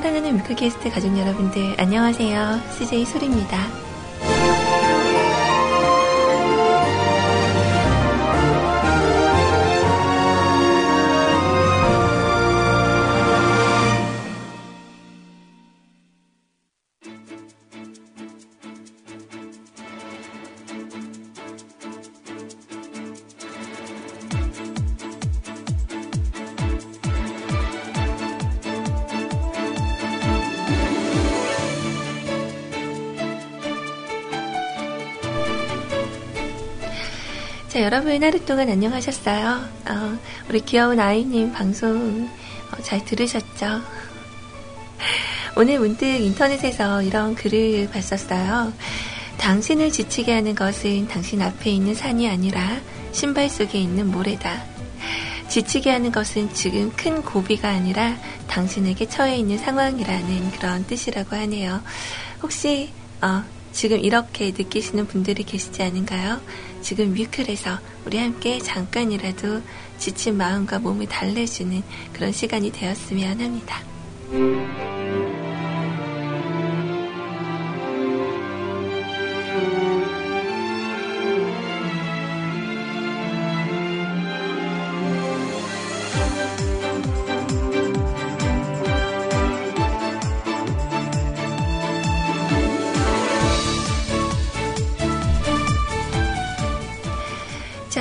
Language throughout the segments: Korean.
사랑하는 뮤클캐스트 가족 여러분들 안녕하세요. CJ 소리입니다. 자, 여러분 하루 동안 안녕하셨어요? 어, 우리 귀여운 아이님 방송 어, 잘 들으셨죠? 오늘 문득 인터넷에서 이런 글을 봤었어요. 당신을 지치게 하는 것은 당신 앞에 있는 산이 아니라 신발 속에 있는 모래다. 지치게 하는 것은 지금 큰 고비가 아니라 당신에게 처해 있는 상황이라는 그런 뜻이라고 하네요. 혹시 어, 지금 이렇게 느끼시는 분들이 계시지 않은가요? 지금 뮤클에서 우리 함께 잠깐이라도 지친 마음과 몸을 달래주는 그런 시간이 되었으면 합니다.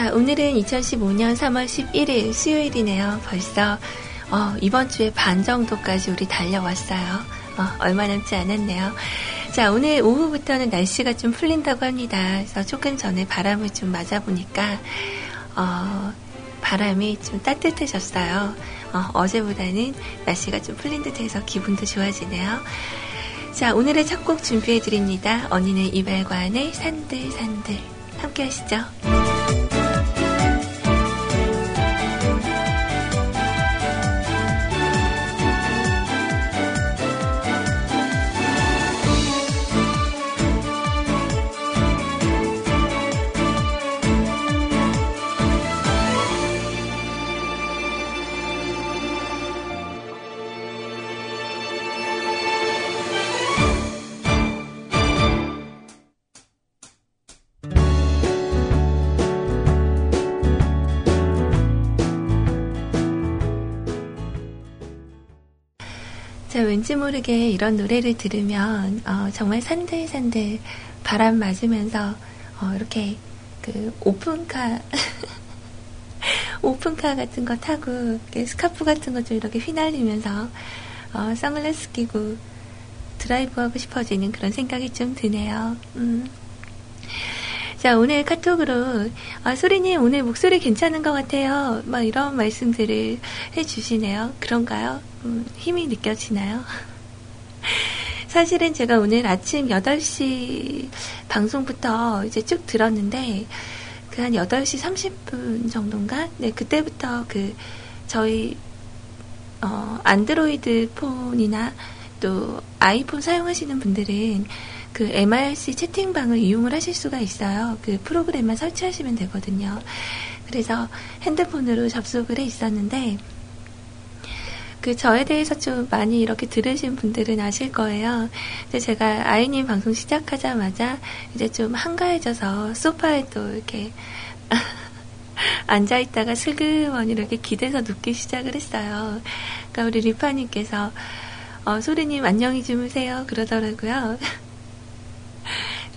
자, 오늘은 2015년 3월 11일 수요일이네요. 벌써 어, 이번 주에 반 정도까지 우리 달려왔어요. 어, 얼마 남지 않았네요. 자, 오늘 오후부터는 날씨가 좀 풀린다고 합니다. 그래서 조금 전에 바람을 좀 맞아보니까 어, 바람이 좀 따뜻해졌어요. 어, 제보다는 날씨가 좀 풀린 듯해서 기분도 좋아지네요. 자, 오늘의 첫 곡 준비해드립니다. 언니네 이발관의 산들 산들 함께 하시죠. 왠지 모르게 이런 노래를 들으면, 어, 정말 산들산들 바람 맞으면서, 어, 이렇게, 그, 오픈카, 오픈카 같은 거 타고, 스카프 같은 거 좀 이렇게 휘날리면서, 어, 선글라스 끼고 드라이브 하고 싶어지는 그런 생각이 좀 드네요. 음. 자, 오늘 카톡으로, 아, 소리님, 오늘 목소리 괜찮은 것 같아요. 막 이런 말씀들을 해주시네요. 그런가요? 음, 힘이 느껴지나요? 사실은 제가 오늘 아침 8시 방송부터 이제 쭉 들었는데, 그 한 8시 30분 정도인가? 네, 그때부터 그, 저희, 어, 안드로이드 폰이나 또 아이폰 사용하시는 분들은 그 MRC 채팅방을 이용을 하실 수가 있어요. 그 프로그램만 설치하시면 되거든요. 그래서 핸드폰으로 접속을 해 있었는데, 그 저에 대해서 좀 많이 이렇게 들으신 분들은 아실 거예요. 근데 제가 아이님 방송 시작하자마자 이제 좀 한가해져서 소파에 또 이렇게 앉아있다가 슬그머니 이렇게 기대서 눕기 시작을 했어요. 그러니까 우리 리파님께서 어, 소리님 안녕히 주무세요 그러더라고요.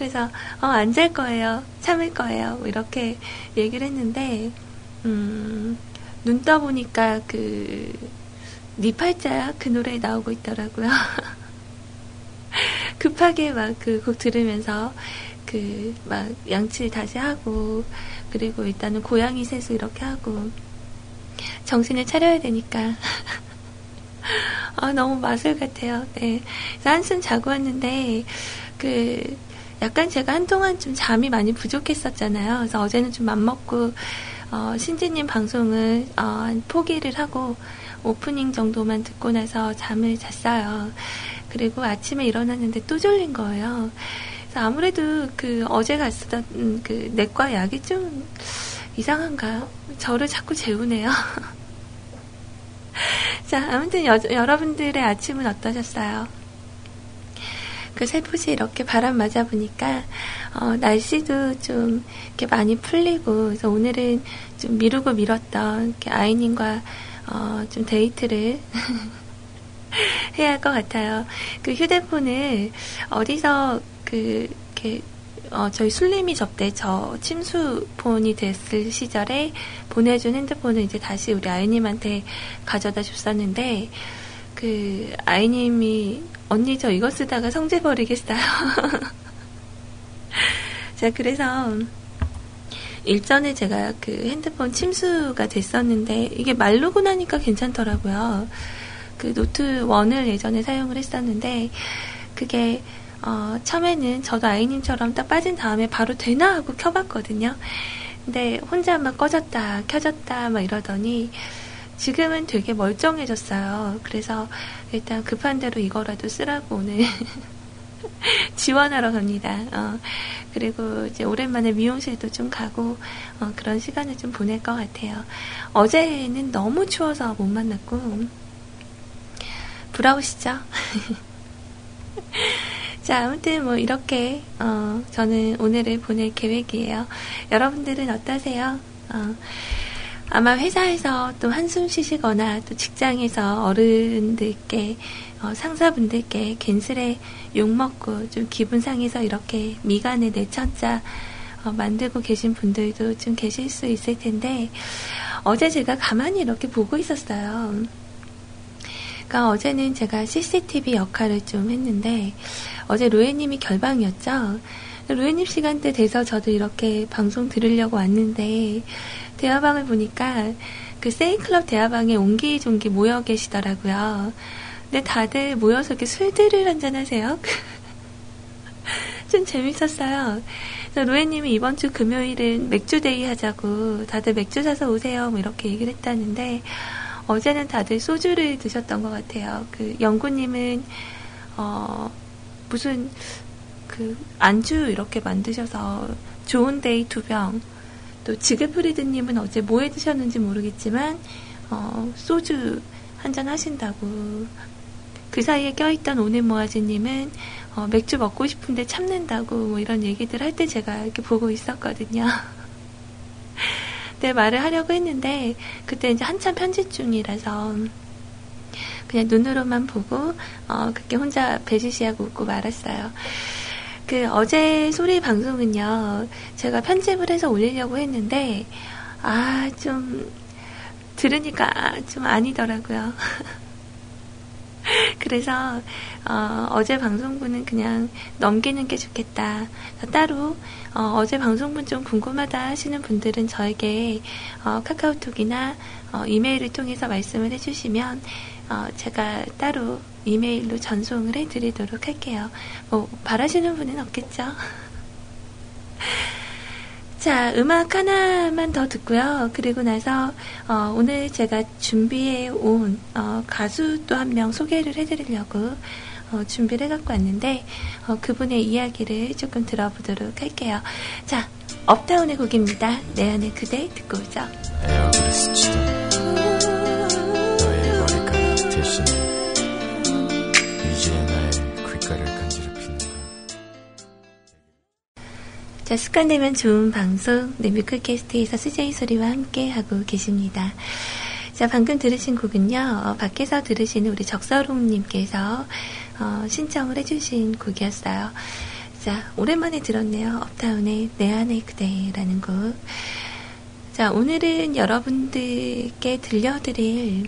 그래서 어, 안 잘 거예요. 참을 거예요. 뭐 이렇게 얘기를 했는데 음, 눈 떠보니까 그 니 팔자야 그 노래 나오고 있더라고요. 급하게 막 그 곡 들으면서 그, 막, 양치 다시 하고, 그리고 일단은 고양이 세수 이렇게 하고, 정신을 차려야 되니까. 아, 너무 마술 같아요. 네. 한숨 자고 왔는데, 그, 약간 제가 한동안 좀 잠이 많이 부족했었잖아요. 그래서 어제는 좀 맘먹고, 어, 신지님 방송을, 어, 포기를 하고, 오프닝 정도만 듣고 나서 잠을 잤어요. 그리고 아침에 일어났는데 또 졸린 거예요. 그래서 아무래도 그 어제 갔었던 음, 그 내과 약이 좀 이상한가요? 저를 자꾸 재우네요. 자, 아무튼 여, 여러분들의 아침은 어떠셨어요? 그 살포시 이렇게 바람 맞아 보니까 어, 날씨도 좀 이렇게 많이 풀리고 그래서 오늘은 좀 미루고 미뤘던 아이님과 어, 좀 데이트를 해야 할 것 같아요. 그 휴대폰을 어디서 그 이렇게 어, 저희 술림이 접대 저 침수폰이 됐을 시절에 보내준 핸드폰을 이제 다시 우리 아이님한테 가져다 줬었는데 그 아이님이 언니 저 이거 쓰다가 성질 버리겠어요. 자 그래서 일전에 제가 그 핸드폰 침수가 됐었는데 이게 말르고 나니까 괜찮더라고요. 그 노트 1을 예전에 사용을 했었는데 그게 어, 처음에는 저도 아이님처럼 딱 빠진 다음에 바로 되나 하고 켜봤거든요. 근데 혼자 막 꺼졌다, 켜졌다, 막 이러더니 지금은 되게 멀쩡해졌어요. 그래서 일단 급한 대로 이거라도 쓰라고 오늘 지원하러 갑니다. 어, 그리고 이제 오랜만에 미용실도 좀 가고 어, 그런 시간을 좀 보낼 것 같아요. 어제는 너무 추워서 못 만났고 부러우시죠? 자, 아무튼 뭐 이렇게 어, 저는 오늘을 보낼 계획이에요. 여러분들은 어떠세요? 어, 아마 회사에서 또 한숨 쉬시거나 또 직장에서 어른들께 어, 상사분들께 갠슬에 욕먹고 좀 기분 상해서 이렇게 미간에 내천자 어, 만들고 계신 분들도 좀 계실 수 있을 텐데 어제 제가 가만히 이렇게 보고 있었어요. 그러니까 어제는 제가 CCTV 역할을 좀 했는데 어제 로에님이 결방이었죠. 로에님 시간대 돼서 저도 이렇게 방송 들으려고 왔는데 대화방을 보니까 그 세이클럽 대화방에 옹기종기 모여 계시더라고요. 근데 다들 모여서 이렇게 술들을 한잔하세요. 좀 재밌었어요. 로에님이 이번 주 금요일은 맥주데이 하자고 다들 맥주 사서 오세요. 뭐 이렇게 얘기를 했다는데 어제는 다들 소주를 드셨던 것 같아요. 그 영구님은 어 무슨 그 안주 이렇게 만드셔서 좋은데이 두 병. 또 지그프리드님은 어제 뭐 해 드셨는지 모르겠지만 어 소주 한 잔 하신다고. 그 사이에 껴있던 오네모아즈님은 어, 맥주 먹고 싶은데 참는다고 뭐 이런 얘기들 할 때 제가 이렇게 보고 있었거든요. 네, 말을 하려고 했는데 그때 이제 한참 편집 중이라서 그냥 눈으로만 보고 어, 그렇게 혼자 배시시하고 웃고 말았어요. 그 어제 소리 방송은요 제가 편집을 해서 올리려고 했는데 아 좀 들으니까 좀 아니더라고요. 그래서 어, 제 방송분은 그냥 넘기는 게 좋겠다. 따로 어, 제 방송분 좀 궁금하다 하시는 분들은 저에게 어, 카카오톡이나 어, 이메일을 통해서 말씀을 해주시면 어, 제가 따로 이메일로 전송을 해드리도록 할게요. 뭐 바라시는 분은 없겠죠? 자, 음악 하나만 더 듣고요. 그리고 나서 어, 오늘 제가 준비해 온 어, 가수 또 한 명 소개를 해드리려고 어, 준비를 해갖고 왔는데 어, 그분의 이야기를 조금 들어보도록 할게요. 자, 업다운의 곡입니다. 내 안에 그대 듣고 오죠. 너의 머리카락 대신 자, 습관되면 좋은 방송, 네, 뮤클캐스트에서 CJ 소리와 함께 하고 계십니다. 자, 방금 들으신 곡은요, 어, 밖에서 들으시는 우리 적서롱님께서 어, 신청을 해주신 곡이었어요. 자, 오랜만에 들었네요. 업타운의 내 안의 그대라는 곡. 자, 오늘은 여러분들께 들려드릴,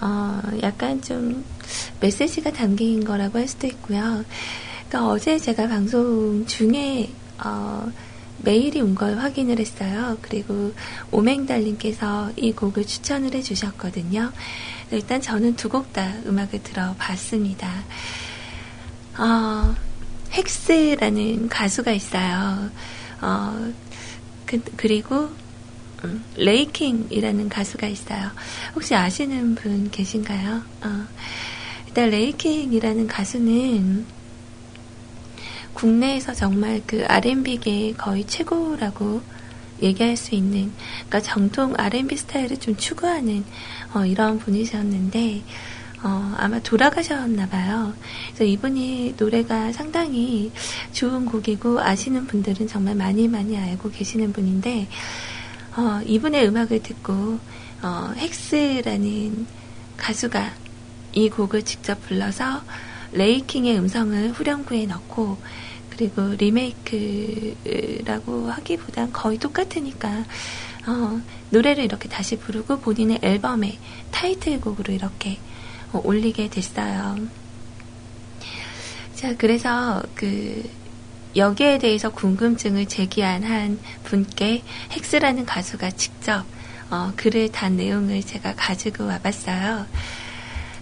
어, 약간 좀 메시지가 담긴 거라고 할 수도 있고요. 그러니까 어제 제가 방송 중에 어, 메일이 온 걸 확인을 했어요. 그리고 오맹달님께서 이 곡을 추천을 해주셨거든요. 일단 저는 두 곡 다 음악을 들어봤습니다. 어, 헥스라는 가수가 있어요. 어, 그, 리고 음, 레이킹이라는 가수가 있어요. 혹시 아시는 분 계신가요? 어, 일단 레이킹이라는 가수는 국내에서 정말 그 R&B계 거의 최고라고 얘기할 수 있는, 그러니까 정통 R&B 스타일을 좀 추구하는 어, 이런 분이셨는데 어, 아마 돌아가셨나 봐요. 그래서 이분이 노래가 상당히 좋은 곡이고 아시는 분들은 정말 많이 많이 알고 계시는 분인데 어, 이분의 음악을 듣고 어, 헥스라는 가수가 이 곡을 직접 불러서 레이킹의 음성을 후렴구에 넣고 그리고 리메이크라고 하기보단 거의 똑같으니까 어, 노래를 이렇게 다시 부르고 본인의 앨범의 타이틀곡으로 이렇게 어, 올리게 됐어요. 자, 그래서 그 여기에 대해서 궁금증을 제기한 한 분께 헥스라는 가수가 직접 어, 글을 단 내용을 제가 가지고 와봤어요.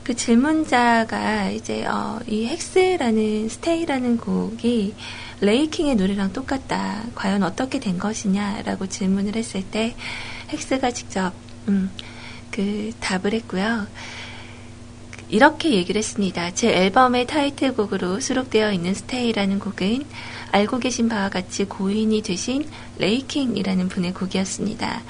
그 질문자가 이제 어, 이 헥스라는 스테이라는 곡이 레이킹의 노래랑 똑같다. 과연 어떻게 된 것이냐라고 질문을 했을 때 헥스가 직접 음, 그 답을 했고요. 이렇게 얘기를 했습니다. 제 앨범의 타이틀곡으로 수록되어 있는 Stay라는 곡은 알고 계신 바와 같이 고인이 되신 레이킹이라는 분의 곡이었습니다.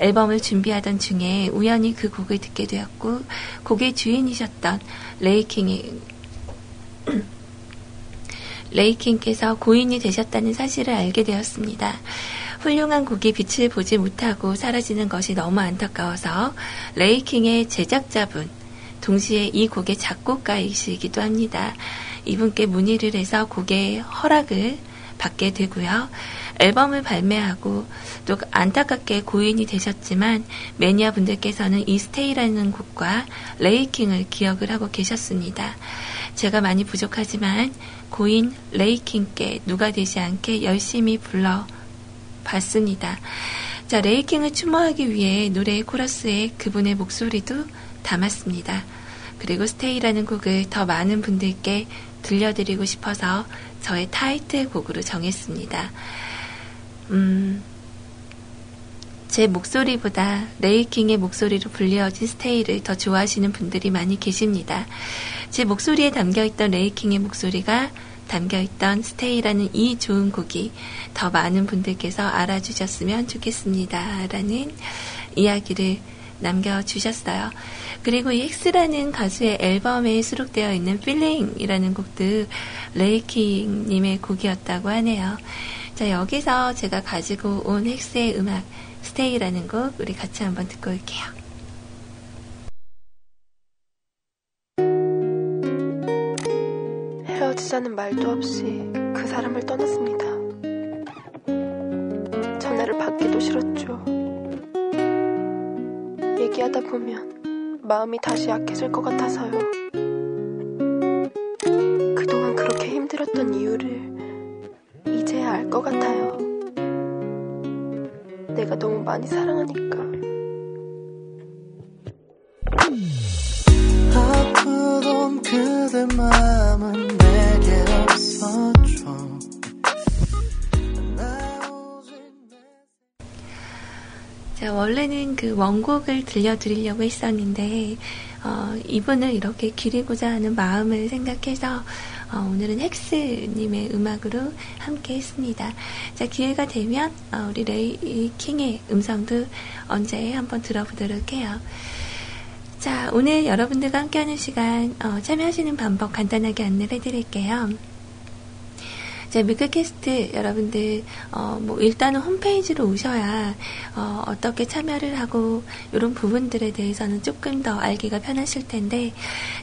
앨범을 준비하던 중에 우연히 그 곡을 듣게 되었고 곡의 주인이셨던 레이킹이 레이킹께서 고인이 되셨다는 사실을 알게 되었습니다. 훌륭한 곡이 빛을 보지 못하고 사라지는 것이 너무 안타까워서 레이킹의 제작자분, 동시에 이 곡의 작곡가이시기도 합니다. 이분께 문의를 해서 곡의 허락을 받게 되고요. 앨범을 발매하고 또 안타깝게 고인이 되셨지만 매니아 분들께서는 이 Stay라는 곡과 레이킹을 기억을 하고 계셨습니다. 제가 많이 부족하지만 고인 레이킹께 누가 되지 않게 열심히 불러 봤습니다. 자, 레이킹을 추모하기 위해 노래의 코러스에 그분의 목소리도 담았습니다. 그리고 Stay라는 곡을 더 많은 분들께 들려드리고 싶어서 저의 타이틀 곡으로 정했습니다. 음, 제 목소리보다 레이킹의 목소리로 불리어진 Stay를 더 좋아하시는 분들이 많이 계십니다. 제 목소리에 담겨있던 레이킹의 목소리가 담겨있던 Stay라는 이 좋은 곡이 더 많은 분들께서 알아주셨으면 좋겠습니다. 라는 이야기를 남겨주셨어요. 그리고 이 헥스라는 가수의 앨범에 수록되어 있는 Feeling이라는 곡도 레이킹님의 곡이었다고 하네요. 자, 여기서 제가 가지고 온 헥스의 음악, 스테이라는 곡, 우리 같이 한번 듣고 올게요. 헤어지자는 말도 없이 그 사람을 떠났습니다. 전화를 받기도 싫었죠. 얘기하다 보면 마음이 다시 약해질 것 같아서요. 그동안 그렇게 힘들었던 이유를 이제야 알 것 같아요. 내가 너무 많이 사랑하니까. 아프던 그대 마음은 내게 없어 져 자, 원래는 그 원곡을 들려드리려고 했었는데, 어, 이분을 이렇게 기리고자 하는 마음을 생각해서, 어, 오늘은 헥스님의 음악으로 함께 했습니다. 자, 기회가 되면, 어, 우리 레이 킹의 음성도 언제 한번 들어보도록 해요. 자, 오늘 여러분들과 함께하는 시간, 어, 참여하시는 방법 간단하게 안내를 해드릴게요. 제 뮤클캐스트 여러분들 어, 뭐 일단은 홈페이지로 오셔야 어, 어떻게 참여를 하고 이런 부분들에 대해서는 조금 더 알기가 편하실 텐데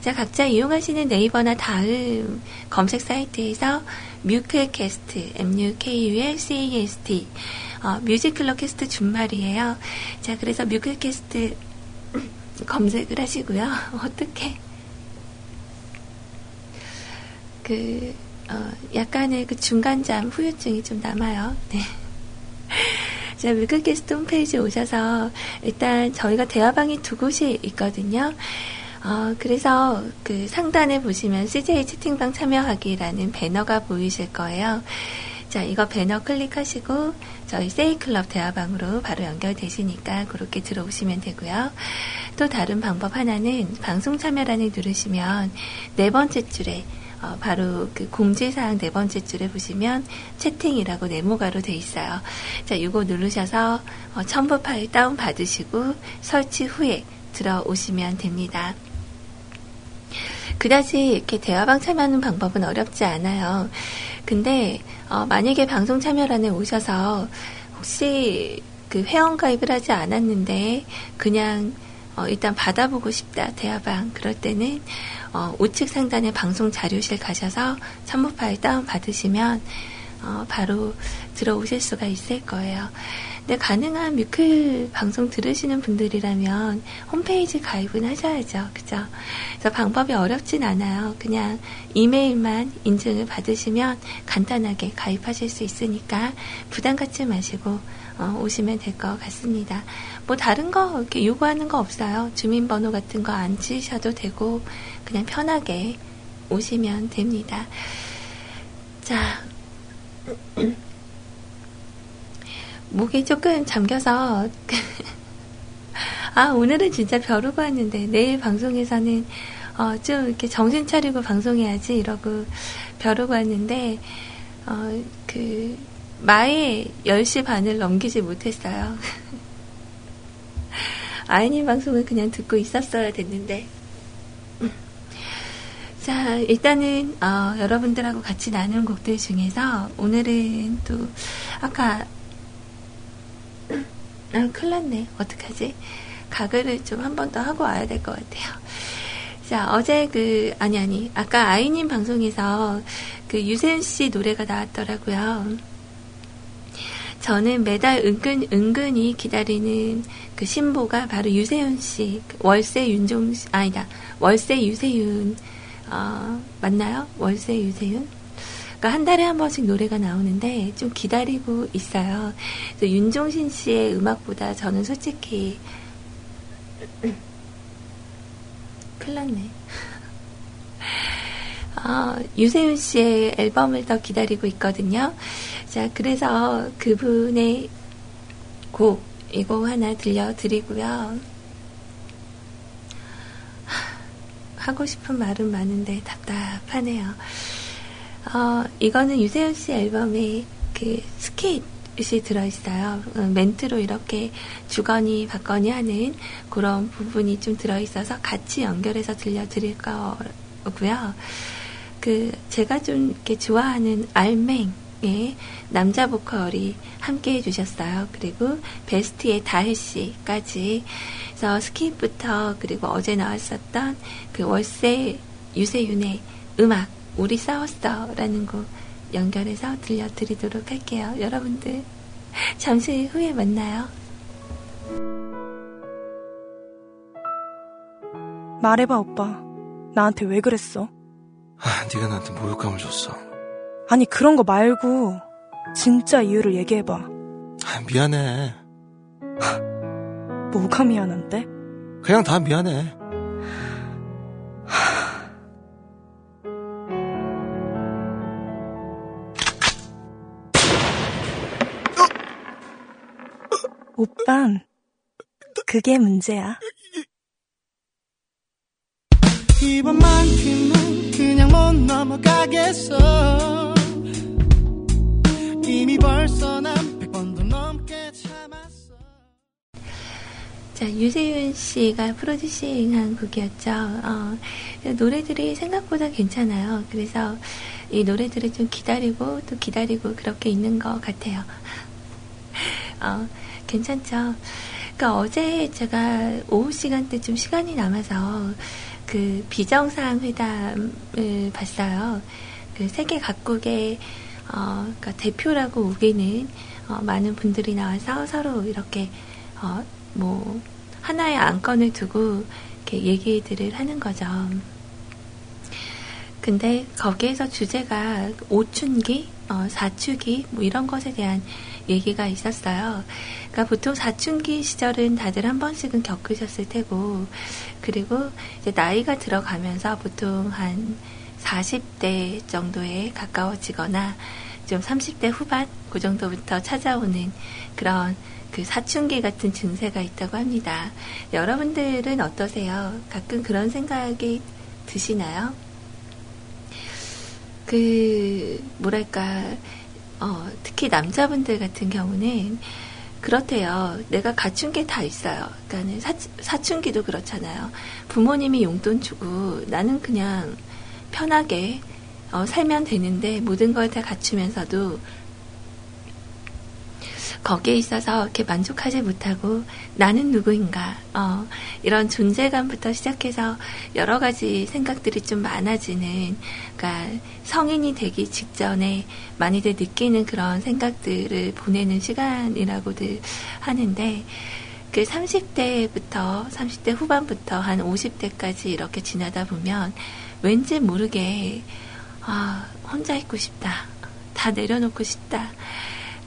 자 각자 이용하시는 네이버나 다음 검색 사이트에서 뮤클캐스트 M-U-K-U-L-C-A-S-T 어, 뮤직클럽 캐스트 준말이에요. 자 그래서 뮤클캐스트 검색을 하시고요. 어떻게 그 어, 약간의 그 중간잠 후유증이 좀 남아요. 네. 자, 물글게스트 홈페이지 오셔서 일단 저희가 대화방이 두 곳이 있거든요. 어, 그래서 그 상단에 보시면 CJ 채팅방 참여하기라는 배너가 보이실 거예요. 자, 이거 배너 클릭하시고 저희 세이클럽 대화방으로 바로 연결되시니까 그렇게 들어오시면 되고요. 또 다른 방법 하나는 방송 참여란을 누르시면 네 번째 줄에 어, 바로 그 공지사항 네 번째 줄에 보시면 채팅이라고 네모가로 돼 있어요. 자, 이거 누르셔서 어, 첨부 파일 다운 받으시고 설치 후에 들어오시면 됩니다. 그다지 이렇게 대화방 참여하는 방법은 어렵지 않아요. 근데 어, 만약에 방송 참여란에 오셔서 혹시 그 회원 가입을 하지 않았는데 그냥 어, 일단 받아보고 싶다 대화방 그럴 때는 어, 우측 상단에 방송 자료실 가셔서 참모 파일 다운 받으시면 어, 바로 들어오실 수가 있을 거예요. 근데 가능한 뮤클 방송 들으시는 분들이라면 홈페이지 가입은 하셔야죠. 그죠? 그래서 방법이 어렵진 않아요. 그냥 이메일만 인증을 받으시면 간단하게 가입하실 수 있으니까 부담 갖지 마시고 어, 오시면 될 것 같습니다. 뭐 다른 거 이렇게 요구하는 거 없어요. 주민번호 같은 거 안 치셔도 되고 그냥 편하게 오시면 됩니다. 자, 목이 조금 잠겨서 아 오늘은 진짜 벼르고 왔는데 내일 방송에서는 어, 좀 이렇게 정신 차리고 방송해야지 이러고 벼르고 왔는데 어, 그 마에 10시 반을 넘기지 못했어요. 아이님 방송을 그냥 듣고 있었어야 됐는데 자, 일단은, 어, 여러분들하고 같이 나눈 곡들 중에서 오늘은 또, 아까, 아, 큰일 났네. 어떡하지? 가글을 좀 한 번 더 하고 와야 될 것 같아요. 자, 어제 그, 아니, 아니, 아까 아이님 방송에서 그 유세윤 씨 노래가 나왔더라고요. 저는 매달 은근, 은근히 기다리는 그 신보가 바로 유세윤 씨, 그 월세 윤종, 씨, 아니다, 월세 유세윤, 어, 맞나요? 월세 유세윤? 그러니까 한 달에 한 번씩 노래가 나오는데 좀 기다리고 있어요. 그래서 윤종신 씨의 음악보다 저는 솔직히 큰일 났네. 어, 유세윤 씨의 앨범을 더 기다리고 있거든요. 자, 그래서 그분의 곡, 이거 하나 들려드리고요. 하고 싶은 말은 많은데 답답하네요. 어, 이거는 유세윤 씨 앨범에 그 스킷이 들어있어요. 어, 멘트로 이렇게 주거니 받거니 하는 그런 부분이 좀 들어있어서 같이 연결해서 들려드릴 거고요. 그, 제가 좀 이렇게 좋아하는 알맹, 예, 남자 보컬이 함께 해주셨어요. 그리고 베스티의 다혜 씨까지. 그래서 Skip부터 그리고 어제 나왔었던 그 월세 유세윤의 음악 우리 싸웠어라는 곡 연결해서 들려드리도록 할게요. 여러분들 잠시 후에 만나요. 말해봐 오빠. 나한테 왜 그랬어? 아, 네가 나한테 모욕감을 줬어. 아니 그런 거 말고 진짜 이유를 얘기해봐. 아, 미안해. 뭐가 미안한데? 그냥 다 미안해. 오빤 그게 문제야. 이번만큼은 그냥 못 넘어가겠어 이미 벌써 난백 번도 넘게 참았어 자, 유세윤 씨가 프로듀싱한 곡이었죠. 어, 노래들이 생각보다 괜찮아요. 그래서 이 노래들을 좀 기다리고 또 기다리고 그렇게 있는 것 같아요. 어, 괜찮죠. 그러니까 어제 제가 오후 시간대 좀 시간이 남아서 그 비정상 회담을 봤어요. 그 세계 각국의 어, 그러니까 대표라고 우기는 어, 많은 분들이 나와서 서로 이렇게 어, 뭐 하나의 안건을 두고 이렇게 얘기들을 하는 거죠. 근데 거기에서 주제가 오춘기, 어, 사춘기 뭐 이런 것에 대한 얘기가 있었어요. 그러니까 보통 사춘기 시절은 다들 한 번씩은 겪으셨을 테고 그리고 이제 나이가 들어가면서 보통 한 40대 정도에 가까워지거나 좀 30대 후반 그 정도부터 찾아오는 그런 그 사춘기 같은 증세가 있다고 합니다. 여러분들은 어떠세요? 가끔 그런 생각이 드시나요? 그 뭐랄까 어, 특히 남자분들 같은 경우는 그렇대요. 내가 갖춘 게 다 있어요. 그러니까는 사, 사춘기도 그렇잖아요. 부모님이 용돈 주고 나는 그냥 편하게 어, 살면 되는데 모든 걸 다 갖추면서도 거기에 있어서 이렇게 만족하지 못하고 나는 누구인가 어, 이런 존재감부터 시작해서 여러 가지 생각들이 좀 많아지는 그러니까 성인이 되기 직전에 많이들 느끼는 그런 생각들을 보내는 시간이라고들 하는데 그 30대부터 30대 후반부터 한 50대까지 이렇게 지나다 보면 왠지 모르게 아, 혼자 있고 싶다. 다 내려놓고 싶다.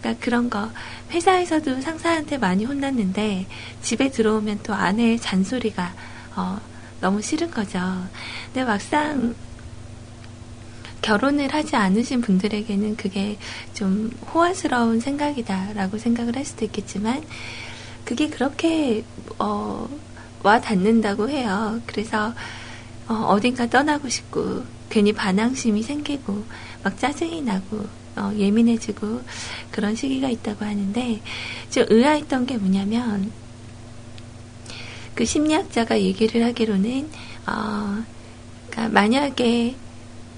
그러니까 그런 거 회사에서도 상사한테 많이 혼났는데 집에 들어오면 또 아내의 잔소리가 어, 너무 싫은 거죠. 근데 막상 결혼을 하지 않으신 분들에게는 그게 좀 호화스러운 생각이다라고 생각을 할 수도 있겠지만 그게 그렇게 어, 와 닿는다고 해요. 그래서 어, 딘가 떠나고 싶고 괜히 반항심이 생기고 막 짜증이 나고 어, 예민해지고 그런 시기가 있다고 하는데 좀 의아했던 게 뭐냐면 그 심리학자가 얘기를 하기로는 어, 그러니까 만약에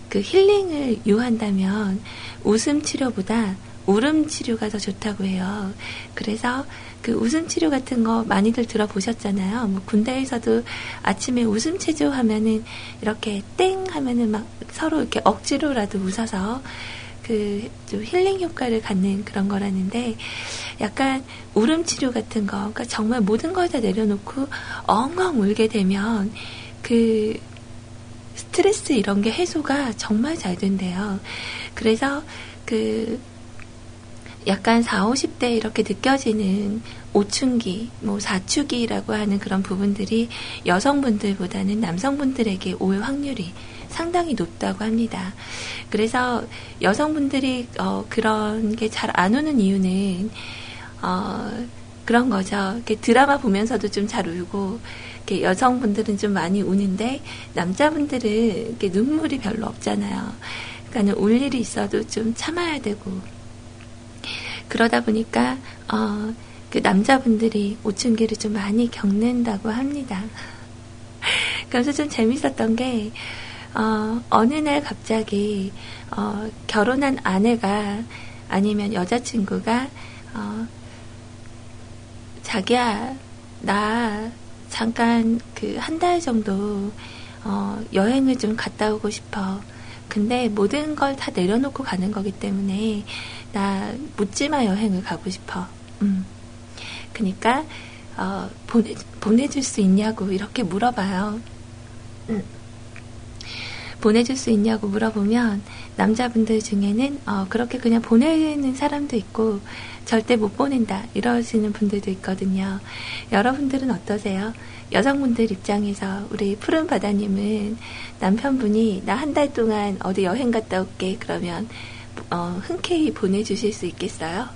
그 힐링을 요한다면 웃음 치료보다 울음 치료가 더 좋다고 해요. 그래서 그 웃음 치료 같은 거 많이들 들어보셨잖아요. 뭐 군대에서도 아침에 웃음 체조 하면은 이렇게 땡 하면은 막 서로 이렇게 억지로라도 웃어서 그 좀 힐링 효과를 갖는 그런 거라는데 약간 울음 치료 같은 거, 그러니까 정말 모든 걸 다 내려놓고 엉엉 울게 되면 그 스트레스 이런 게 해소가 정말 잘 된대요. 그래서 그 약간 4, 50대 이렇게 느껴지는 오춘기, 뭐 사춘기라고 하는 그런 부분들이 여성분들보다는 남성분들에게 올 확률이 상당히 높다고 합니다. 그래서 여성분들이 어, 그런 게 잘 안 오는 이유는 어, 그런 거죠. 드라마 보면서도 좀 잘 울고 이렇게 여성분들은 좀 많이 우는데 남자분들은 이렇게 눈물이 별로 없잖아요. 그러니까 울 일이 있어도 좀 참아야 되고 그러다 보니까 어, 그 남자분들이 오춘기를 좀 많이 겪는다고 합니다. 그래서 좀 재밌었던 게 어, 어느 날 갑자기 어, 결혼한 아내가 아니면 여자친구가 어, 자기야 나 잠깐 그 한 달 정도 어, 여행을 좀 갔다 오고 싶어. 근데 모든 걸 다 내려놓고 가는 거기 때문에 나 묻지마 여행을 가고 싶어. 음. 그니까 어, 보내 보내줄 수 있냐고 이렇게 물어봐요. 음. 보내줄 수 있냐고 물어보면 남자분들 중에는 어, 그렇게 그냥 보내는 사람도 있고 절대 못 보낸다 이러시는 분들도 있거든요. 여러분들은 어떠세요? 여성분들 입장에서 우리 푸른 바다님은 남편분이 나 한 달 동안 어디 여행 갔다 올게 그러면 어, 흔쾌히 보내주실 수 있겠어요?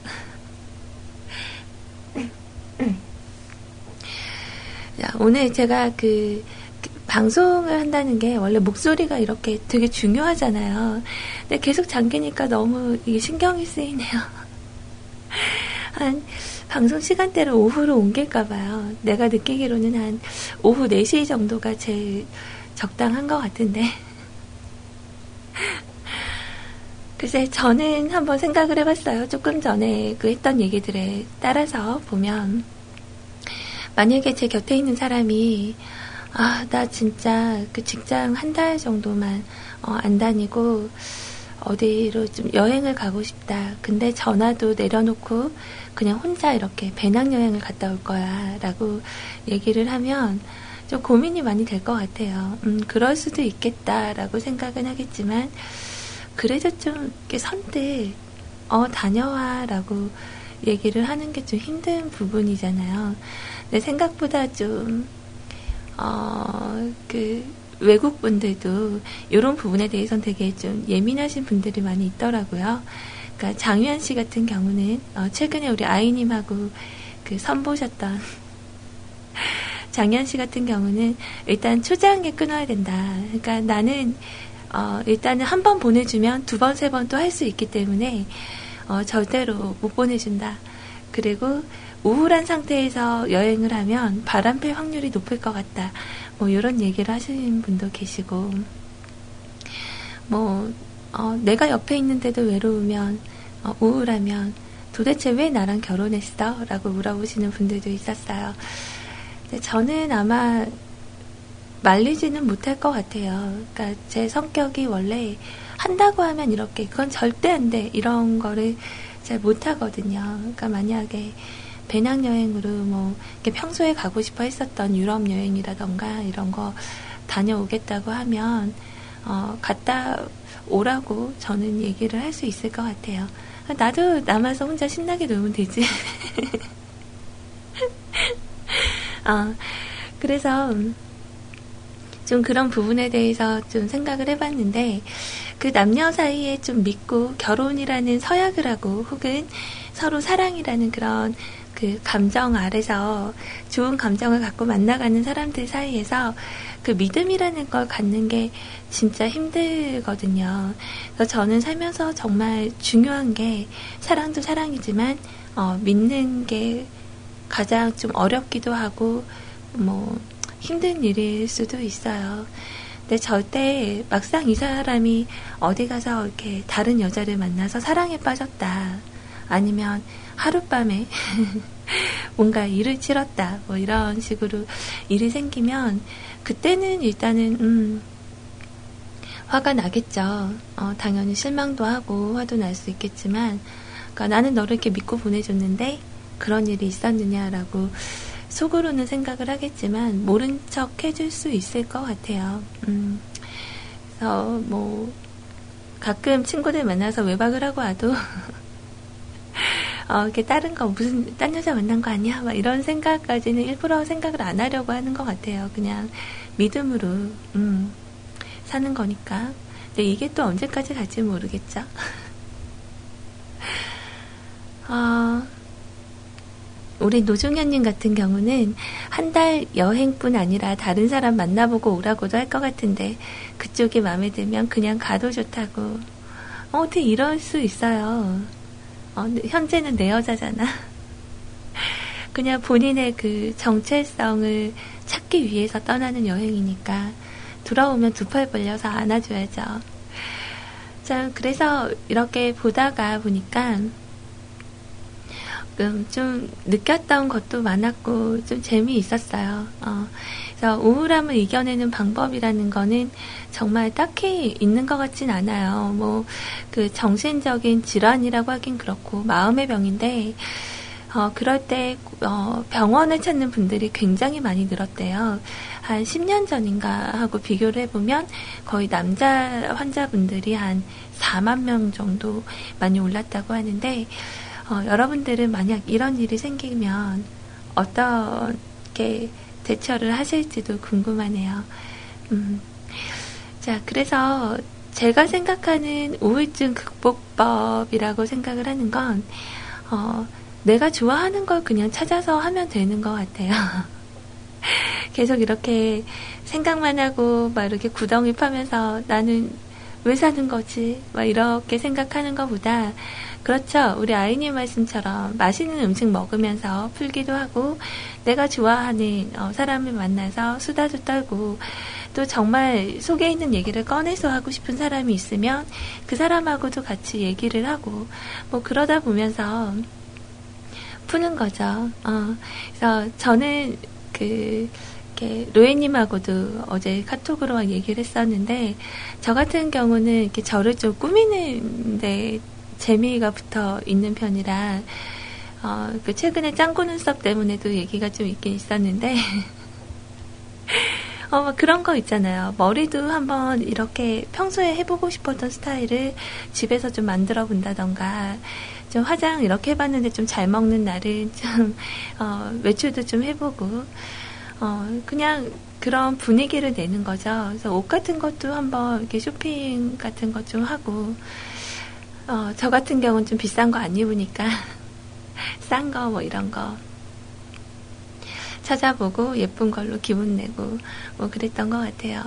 자, 오늘 제가 그 방송을 한다는 게 원래 목소리가 이렇게 되게 중요하잖아요. 근데 계속 잠기니까 너무 이게 신경이 쓰이네요. 한 방송 시간대를 오후로 옮길까봐요. 내가 느끼기로는 한 오후 4시 정도가 제일 적당한 것 같은데. 글쎄, 저는 한번 생각을 해봤어요. 조금 전에 그 했던 얘기들에 따라서 보면, 만약에 제 곁에 있는 사람이 아, 나 진짜 그 직장 한 달 정도만 어, 안 다니고 어디로 좀 여행을 가고 싶다. 근데 전화도 내려놓고 그냥 혼자 이렇게 배낭여행을 갔다 올 거야. 라고 얘기를 하면 좀 고민이 많이 될 것 같아요. 음, 그럴 수도 있겠다라고 생각은 하겠지만, 그래도 좀 이렇게 선뜻, 어, 다녀와 라고 얘기를 하는 게 좀 힘든 부분이잖아요. 내 생각보다 좀, 어, 그, 외국 분들도 이런 부분에 대해서는 되게 좀 예민하신 분들이 많이 있더라고요. 그러니까 장유한 씨 같은 경우는 어, 최근에 우리 아이님하고 그 선보셨던 장현 씨 같은 경우는 일단 초장에 끊어야 된다. 그러니까 나는 어, 일단은 한 번 보내주면 두 번, 세 번 또 할 수 있기 때문에 어, 절대로 못 보내준다. 그리고 우울한 상태에서 여행을 하면 바람필 확률이 높을 것 같다. 뭐 이런 얘기를 하시는 분도 계시고 뭐 어, 내가 옆에 있는데도 외로우면 어, 우울하면 도대체 왜 나랑 결혼했어? 라고 물어보시는 분들도 있었어요. 저는 아마 말리지는 못할 것 같아요. 그러니까 제 성격이 원래 한다고 하면 이렇게 그건 절대 안 돼. 이런 거를 잘 못하거든요. 그러니까 만약에 배낭 여행으로 뭐 평소에 가고 싶어 했었던 유럽 여행이라던가 이런 거 다녀오겠다고 하면 어, 갔다 오라고 저는 얘기를 할 수 있을 것 같아요. 나도 남아서 혼자 신나게 놀면 되지. 어, 그래서 좀 그런 부분에 대해서 좀 생각을 해봤는데 그 남녀 사이에 좀 믿고 결혼이라는 서약을 하고 혹은 서로 사랑이라는 그런 그 감정 아래서 좋은 감정을 갖고 만나가는 사람들 사이에서 그 믿음이라는 걸 갖는 게 진짜 힘들거든요. 그래서 저는 살면서 정말 중요한 게 사랑도 사랑이지만 어, 믿는 게 가장 좀 어렵기도 하고 뭐 힘든 일일 수도 있어요. 근데 절대 막상 이 사람이 어디 가서 이렇게 다른 여자를 만나서 사랑에 빠졌다. 아니면 하룻밤에 뭔가 일을 치렀다. 뭐 이런 식으로 일이 생기면 그때는 일단은 음 화가 나겠죠. 어, 당연히 실망도 하고 화도 날 수 있겠지만 그러니까 나는 너를 이렇게 믿고 보내줬는데 그런 일이 있었느냐라고 속으로는 생각을 하겠지만 모른 척 해줄 수 있을 것 같아요. 음, 그래서 뭐 가끔 친구들 만나서 외박을 하고 와도 어, 이렇게 다른 거 무슨 딴 여자 만난 거 아니야? 막 이런 생각까지는 일부러 생각을 안 하려고 하는 것 같아요. 그냥 믿음으로 음, 사는 거니까. 근데 이게 또 언제까지 갈지 모르겠죠. 어, 우리 노종현님 같은 경우는 한 달 여행뿐 아니라 다른 사람 만나보고 오라고도 할 것 같은데 그쪽이 마음에 들면 그냥 가도 좋다고. 어, 어떻게 이럴 수 있어요. 어, 현재는 내 여자잖아. 그냥 본인의 그 정체성을 찾기 위해서 떠나는 여행이니까 돌아오면 두 팔 벌려서 안아줘야죠. 자, 그래서 이렇게 보다가 보니까 음, 좀 느꼈던 것도 많았고 좀 재미있었어요. 어, 그래서 우울함을 이겨내는 방법이라는 거는 정말 딱히 있는 것 같진 않아요. 뭐 그 정신적인 질환이라고 하긴 그렇고 마음의 병인데 어, 그럴 때 어, 병원을 찾는 분들이 굉장히 많이 늘었대요. 한 10년 전인가 하고 비교를 해보면 거의 남자 환자분들이 한 4만 명 정도 많이 올랐다고 하는데 어, 여러분들은 만약 이런 일이 생기면 어떻게 대처를 하실지도 궁금하네요. 음, 자, 그래서 제가 생각하는 우울증 극복법이라고 생각을 하는 건, 어, 내가 좋아하는 걸 그냥 찾아서 하면 되는 것 같아요. 계속 이렇게 생각만 하고, 막 이렇게 구덩이 파면서 나는 왜 사는 거지? 막 이렇게 생각하는 것보다, 그렇죠. 우리 아이님 말씀처럼 맛있는 음식 먹으면서 풀기도 하고 내가 좋아하는 어, 사람을 만나서 수다도 떨고 또 정말 속에 있는 얘기를 꺼내서 하고 싶은 사람이 있으면 그 사람하고도 같이 얘기를 하고 뭐 그러다 보면서 푸는 거죠. 어, 그래서 저는 그 로에님하고도 어제 카톡으로 얘기를 했었는데 저 같은 경우는 이렇게 저를 좀 꾸미는데 재미가 붙어 있는 편이라 어, 그 최근에 짱구 눈썹 때문에도 얘기가 좀 있긴 있었는데 어, 막 그런 거 있잖아요. 머리도 한번 이렇게 평소에 해보고 싶었던 스타일을 집에서 좀 만들어 본다던가, 좀 화장 이렇게 해봤는데 좀 잘 먹는 날은 좀, 어, 외출도 좀 해보고, 어, 그냥 그런 분위기를 내는 거죠. 그래서 옷 같은 것도 한번 이렇게 쇼핑 같은 것 좀 하고, 어, 저 같은 경우는 좀 비싼 거 안 입으니까, 싼 거 뭐 이런 거 찾아보고 예쁜 걸로 기분 내고 뭐 그랬던 것 같아요.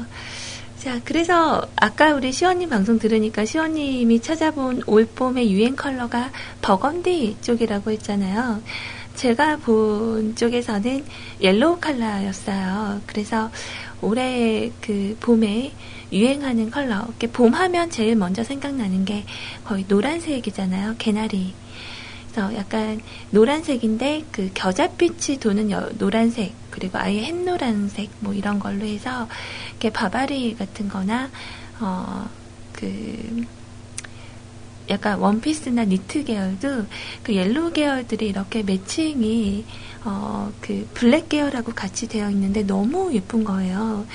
자, 그래서 아까 우리 시원님 방송 들으니까 시원님이 찾아본 올 봄의 유행 컬러가 버건디 쪽이라고 했잖아요. 제가 본 쪽에서는 옐로우 컬러였어요. 그래서 올해 그 봄에 유행하는 컬러, 봄 하면 제일 먼저 생각나는 게 거의 노란색이잖아요. 개나리. 그래서 약간 노란색인데 그 겨자빛이 도는 여, 노란색 그리고 아예 햇노란색 뭐 이런 걸로 해서 이렇게 바바리 같은 거나 어그 약간 원피스나 니트 계열도 그 옐로우 계열들이 이렇게 매칭이 어 그 블랙 계열하고 같이 되어 있는데 너무 예쁜 거예요.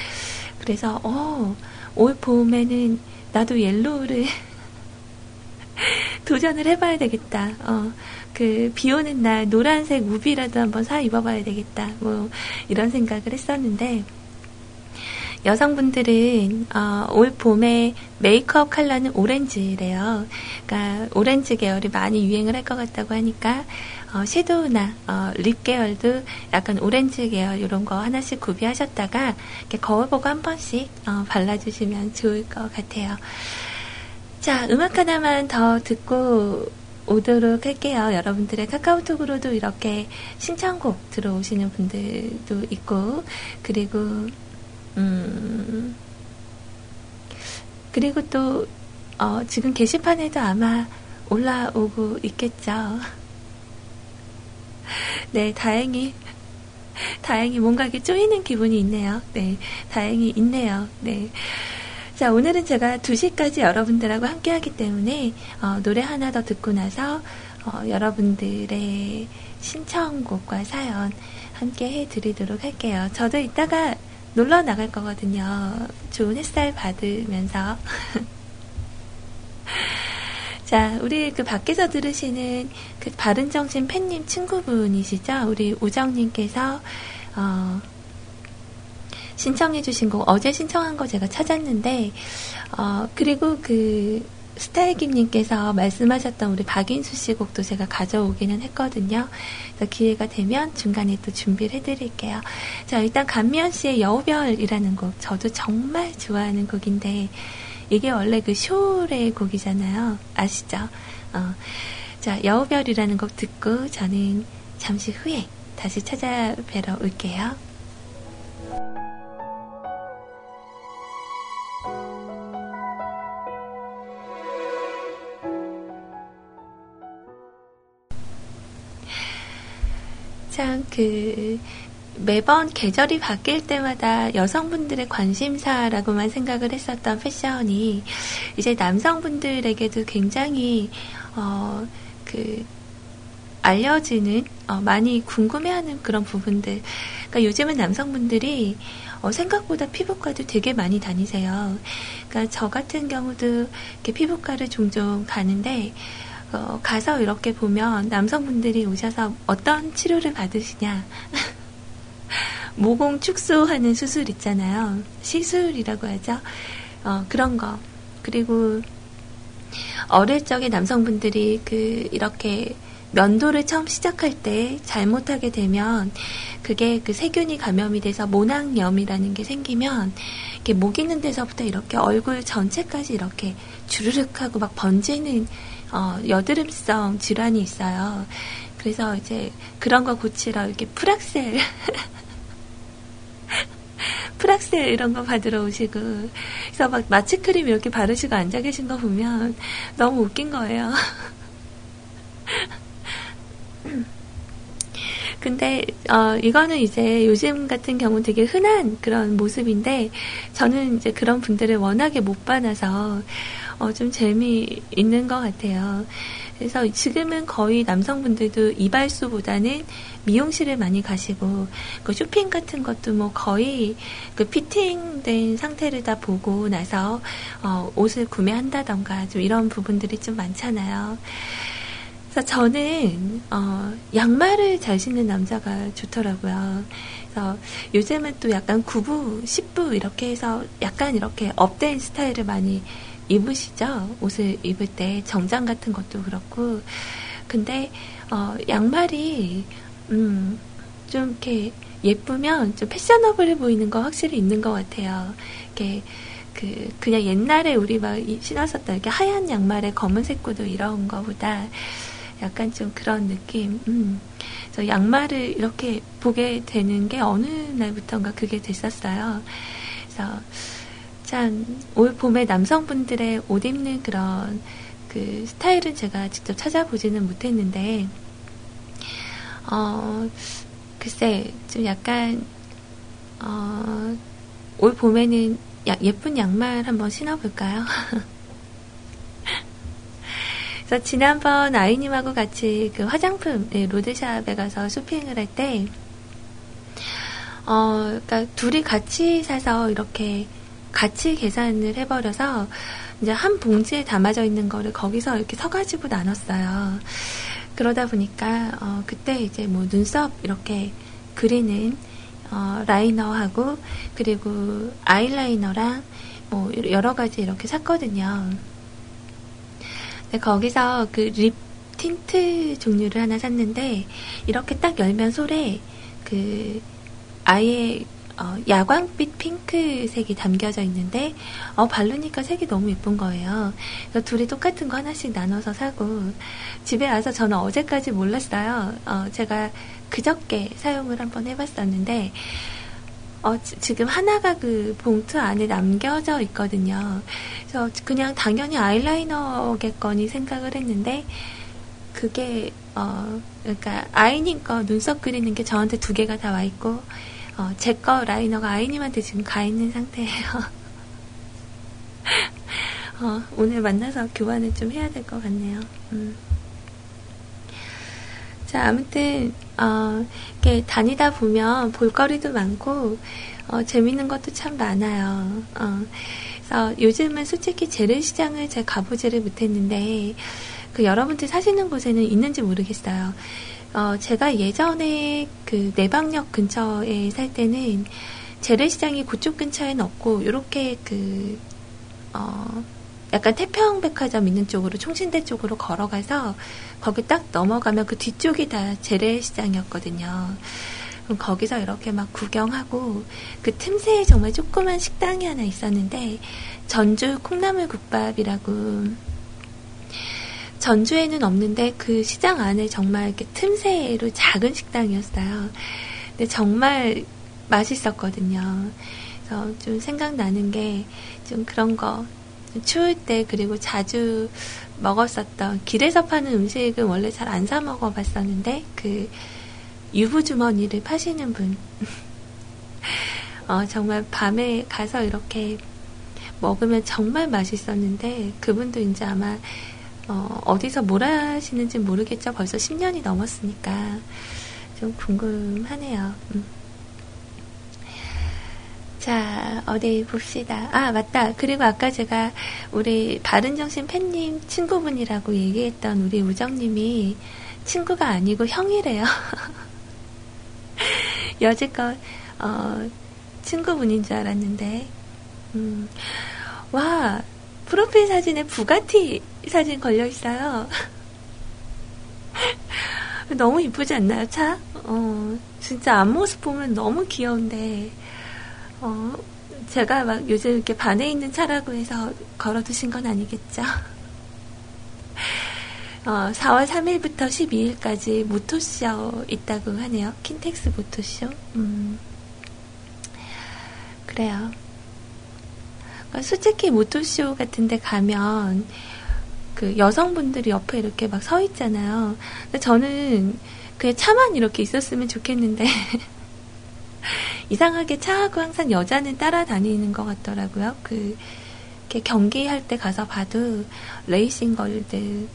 그래서 어 올 봄에는 나도 옐로우를 도전을 해봐야 되겠다. 어, 그, 비 오는 날 노란색 우비라도 한번 사 입어봐야 되겠다. 뭐, 이런 생각을 했었는데, 여성분들은, 어, 올 봄에 메이크업 컬러는 오렌지래요. 그러니까, 오렌지 계열이 많이 유행을 할 것 같다고 하니까, 어, 섀도우나, 어, 립 계열도 약간 오렌지 계열 이런 거 하나씩 구비하셨다가, 이렇게 거울 보고 한 번씩, 어, 발라주시면 좋을 것 같아요. 자, 음악 하나만 더 듣고 오도록 할게요. 여러분들의 카카오톡으로도 이렇게 신청곡 들어오시는 분들도 있고, 그리고, 음, 그리고 또, 어, 지금 게시판에도 아마 올라오고 있겠죠. 네, 다행히, 다행히 뭔가 이렇게 쪼이는 기분이 있네요. 네, 다행히 있네요. 네. 자, 오늘은 제가 2시까지 여러분들하고 함께 하기 때문에, 어, 노래 하나 더 듣고 나서, 어, 여러분들의 신청곡과 사연 함께 해 드리도록 할게요. 저도 이따가 놀러 나갈 거거든요. 좋은 햇살 받으면서. 자, 우리 그 밖에서 들으시는 그 바른정신 팬님 친구분이시죠? 우리 우정님께서, 어, 신청해주신 곡, 어제 신청한 거 제가 찾았는데, 어, 그리고 그, 스타일김님께서 말씀하셨던 우리 박인수 씨 곡도 제가 가져오기는 했거든요. 그래서 기회가 되면 중간에 또 준비를 해드릴게요. 자, 일단 감미연 씨의 여우별이라는 곡, 저도 정말 좋아하는 곡인데, 이게 원래 그 쇼의 곡이잖아요. 아시죠? 어. 자, 여우별이라는 곡 듣고 저는 잠시 후에 다시 찾아뵈러 올게요. 참, 그, 매번 계절이 바뀔 때마다 여성분들의 관심사라고만 생각을 했었던 패션이 이제 남성분들에게도 굉장히, 어, 그, 알려지는, 어, 많이 궁금해하는 그런 부분들. 그러니까 요즘은 남성분들이 어, 생각보다 피부과도 되게 많이 다니세요. 그러니까 저 같은 경우도 이렇게 피부과를 종종 가는데, 어, 가서 이렇게 보면 남성분들이 오셔서 어떤 치료를 받으시냐. 모공 축소하는 수술 있잖아요. 시술이라고 하죠. 어, 그런 거. 그리고 어릴 적에 남성분들이 그 이렇게 면도를 처음 시작할 때 잘못하게 되면 그게 그 세균이 감염이 돼서 모낭염이라는 게 생기면 이렇게 목 있는 데서부터 이렇게 얼굴 전체까지 이렇게 주르륵 하고 막 번지는 어, 여드름성 질환이 있어요. 그래서 이제 그런 거 고치러 이렇게 프락셀 프락셀 이런 거 받으러 오시고 그래서 막 마취크림 이렇게 바르시고 앉아 계신 거 보면 너무 웃긴 거예요. 근데 어 이거는 이제 요즘 같은 경우 되게 흔한 그런 모습인데 저는 이제 그런 분들을 워낙에 못 봐놔서 어 좀 재미있는 것 같아요. 그래서 지금은 거의 남성분들도 이발소보다는 미용실을 많이 가시고 그 쇼핑 같은 것도 뭐 거의 그 피팅된 상태를 다 보고 나서 어, 옷을 구매한다던가 좀 이런 부분들이 좀 많잖아요. 그래서 저는 어, 양말을 잘 신는 남자가 좋더라고요. 그래서 요즘은 또 약간 9부, 10부 이렇게 해서 약간 이렇게 업된 스타일을 많이 입으시죠? 옷을 입을 때 정장 같은 것도 그렇고. 근데 어, 양말이 음, 좀 이렇게 예쁘면 좀 패셔너블해 보이는 거 확실히 있는 것 같아요. 이렇게 그 그냥 옛날에 우리 막 신었었던 이렇게 하얀 양말에 검은색 구두 이런 거보다 약간 좀 그런 느낌. 음. 그래서 양말을 이렇게 보게 되는 게 어느 날부터인가 그게 됐었어요. 그래서 참 올 봄에 남성분들의 옷 입는 그런 그 스타일은 제가 직접 찾아보지는 못했는데 어 글쎄 좀 약간 어 올 봄에는 야, 예쁜 양말 한번 신어볼까요? 그래서 지난번 아이님하고 같이 그 화장품 네, 로드샵에 가서 쇼핑을 할 때, 어, 그러니까 둘이 같이 사서 이렇게 같이 계산을 해버려서 이제 한 봉지에 담아져 있는 거를 거기서 이렇게 서가지고 나눴어요. 그러다 보니까 어, 그때 이제 뭐 눈썹 이렇게 그리는 어, 라이너하고 그리고 아이라이너랑 뭐 여러 가지 이렇게 샀거든요. 거기서 그 립 틴트 종류를 하나 샀는데 이렇게 딱 열면 솔에 그 아예 어, 야광빛 핑크색이 담겨져 있는데 어, 바르니까 색이 너무 예쁜 거예요. 그래서 둘이 똑같은 거 하나씩 나눠서 사고 집에 와서 저는 어제까지 몰랐어요. 어, 제가 그저께 사용을 한번 해봤었는데 어, 지, 금 하나가 그 봉투 안에 남겨져 있거든요. 그래서 그냥 당연히 아이라이너겠거니 생각을 했는데 그게 어 그러니까 아이님 거 눈썹 그리는 게 저한테 두 개가 다 와 있고 어, 제 거 라이너가 아이님한테 지금 가 있는 상태예요. 어, 오늘 만나서 교환을 좀 해야 될 것 같네요. 음. 자, 아무튼, 어, 이렇게 다니다 보면 볼거리도 많고, 어, 재밌는 것도 참 많아요. 어, 그래서 요즘은 솔직히 재래시장을 제가 가보지를 못했는데, 그 여러분들 사시는 곳에는 있는지 모르겠어요. 어, 제가 예전에 그 내방역 근처에 살 때는 재래시장이 그쪽 근처에는 없고, 요렇게 그, 어, 약간 태평백화점 있는 쪽으로, 총신대 쪽으로 걸어가서, 거기 딱 넘어가면 그 뒤쪽이 다 재래시장이었거든요. 그럼 거기서 이렇게 막 구경하고, 그 틈새에 정말 조그만 식당이 하나 있었는데, 전주 콩나물 국밥이라고, 전주에는 없는데 그 시장 안에 정말 이렇게 틈새로 작은 식당이었어요. 근데 정말 맛있었거든요. 그래서 좀 생각나는 게 좀 그런 거 추울 때 그리고 자주 먹었었던 길에서 파는 음식은 원래 잘 안 사 먹어 봤었는데 그 유부 주머니를 파시는 분 어, 정말 밤에 가서 이렇게 먹으면 정말 맛있었는데 그분도 이제 아마 어, 디서 뭘 하시는지 모르겠죠. 벌써 10년이 넘었으니까 좀 궁금하네요. 음. 자, 어디 봅시다. 아, 맞다. 그리고 아까 제가 우리 바른정신 팬님 친구분이라고 얘기했던 우리 우정님이 친구가 아니고 형이래요. 여지껏, 어, 친구분인 줄 알았는데, 음, 와, 프로필 사진에 부가티 사진 걸려 있어요. 너무 이쁘지 않나요, 차? 어, 진짜 앞모습 보면 너무 귀여운데, 어, 제가 막 요즘 이렇게 반에 있는 차라고 해서 걸어 두신 건 아니겠죠? 어, 4월 3일부터 12일까지 모토쇼 있다고 하네요. 킨텍스 모토쇼. 음. 그래요. 그러니까 솔직히 모토쇼 같은 데 가면 그 여성분들이 옆에 이렇게 막 서 있잖아요. 근데 저는 그냥 차만 이렇게 있었으면 좋겠는데 이상하게 차하고 항상 여자는 따라다니는 것 같더라고요. 그 이렇게 경기할 때 가서 봐도 레이싱 걸들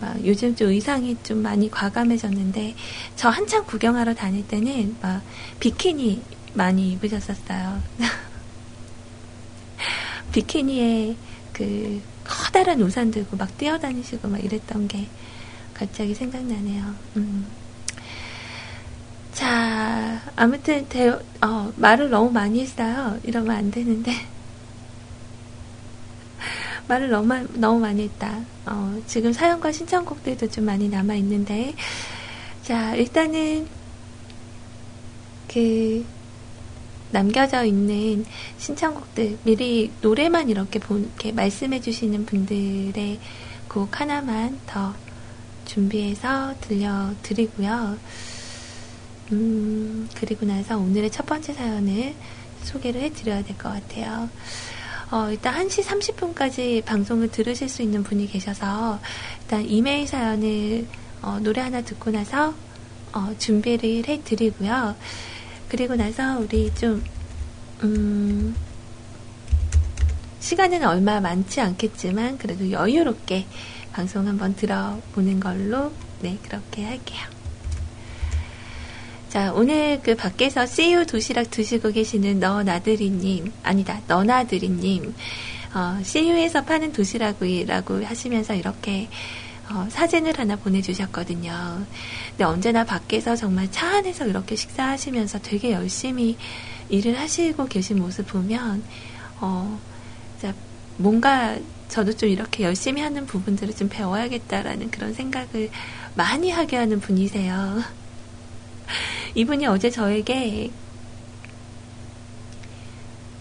막 요즘 좀 의상이 좀 많이 과감해졌는데 저 한창 구경하러 다닐 때는 막 비키니 많이 입으셨었어요. 비키니에 그 커다란 우산 들고 막 뛰어다니시고 막 이랬던 게 갑자기 생각나네요. 음. 자, 아무튼 대, 어, 말을 너무 많이 했어요. 이러면 안 되는데. 말을 너무, 너무 많이 했다. 어, 지금 사연과 신청곡들도 좀 많이 남아있는데. 자, 일단은, 그, 남겨져 있는 신청곡들, 미리 노래만 이렇게 본, 이렇게 말씀해 주시는 분들의 곡 하나만 더 준비해서 들려드리고요. 음, 그리고 나서 오늘의 첫 번째 사연을 소개를 해드려야 될 것 같아요. 어, 일단 1시 30분까지 방송을 들으실 수 있는 분이 계셔서 일단 이메일 사연을 어, 노래 하나 듣고 나서 어, 준비를 해드리고요. 그리고 나서 우리 좀 음, 시간은 얼마 많지 않겠지만 그래도 여유롭게 방송 한번 들어보는 걸로 네 그렇게 할게요. 자, 오늘 그 밖에서 CU 도시락 드시고 계시는 너나들이님, 아니다, 너나들이님, 어, CU에서 파는 도시락이라고 하시면서 이렇게 어, 사진을 하나 보내주셨거든요. 근데 언제나 밖에서 정말 차 안에서 이렇게 식사하시면서 되게 열심히 일을 하시고 계신 모습 보면, 어, 자, 뭔가 저도 좀 이렇게 열심히 하는 부분들을 좀 배워야겠다라는 그런 생각을 많이 하게 하는 분이세요. 이분이 어제 저에게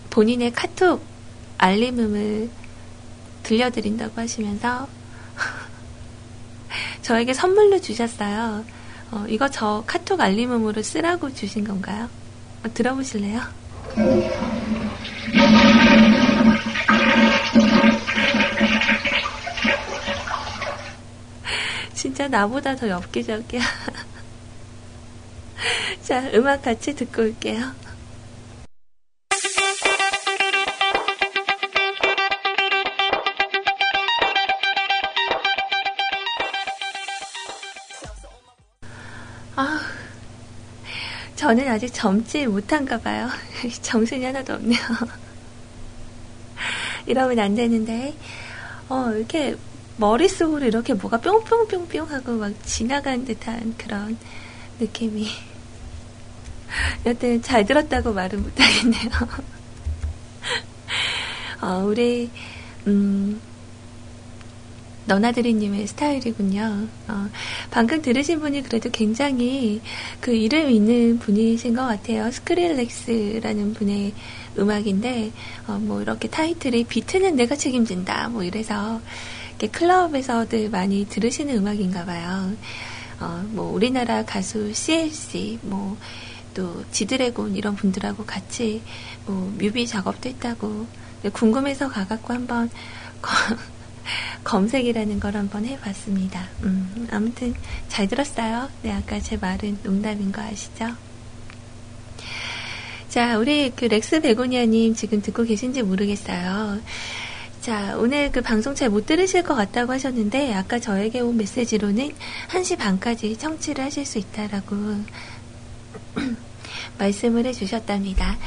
본인의 카톡 알림음을 들려드린다고 하시면서 저에게 선물로 주셨어요. 어, 이거 저 카톡 알림음으로 쓰라고 주신 건가요? 어, 들어보실래요? 진짜 나보다 더 엽기적이야. 자, 음악 같이 듣고 올게요. 저는 아직 젊지 못한가 봐요. 정신이 하나도 없네요. 이러면 안 되는데, 어, 이렇게 머릿속으로 이렇게 뭐가 뿅뿅뿅뿅 하고 막 지나간 듯한 그런 느낌이. 여튼 잘 들었다고 말은 못하겠네요. 어, 우리, 음, 너나들이님의 스타일이군요. 어, 방금 들으신 분이 그래도 굉장히 그 이름 있는 분이신 것 같아요. 스크릴렉스라는 분의 음악인데, 어, 뭐 이렇게 타이틀이 비트는 내가 책임진다. 뭐 이래서 이렇게 클럽에서들 많이 들으시는 음악인가 봐요. 어, 뭐 우리나라 가수 CLC, 뭐 또 지드래곤 이런 분들하고 같이 뭐 뮤비 작업도 했다고 궁금해서 가갖고 한번 검색이라는 걸 한번 해봤습니다. 음, 아무튼 잘 들었어요. 네, 아까 제 말은 농담인 거 아시죠? 자, 우리 그 렉스 베고니아님 지금 듣고 계신지 모르겠어요. 자, 오늘 그 방송 잘 못 들으실 것 같다고 하셨는데, 아까 저에게 온 메시지로는 1시 반까지 청취를 하실 수 있다라고 말씀을 해주셨답니다.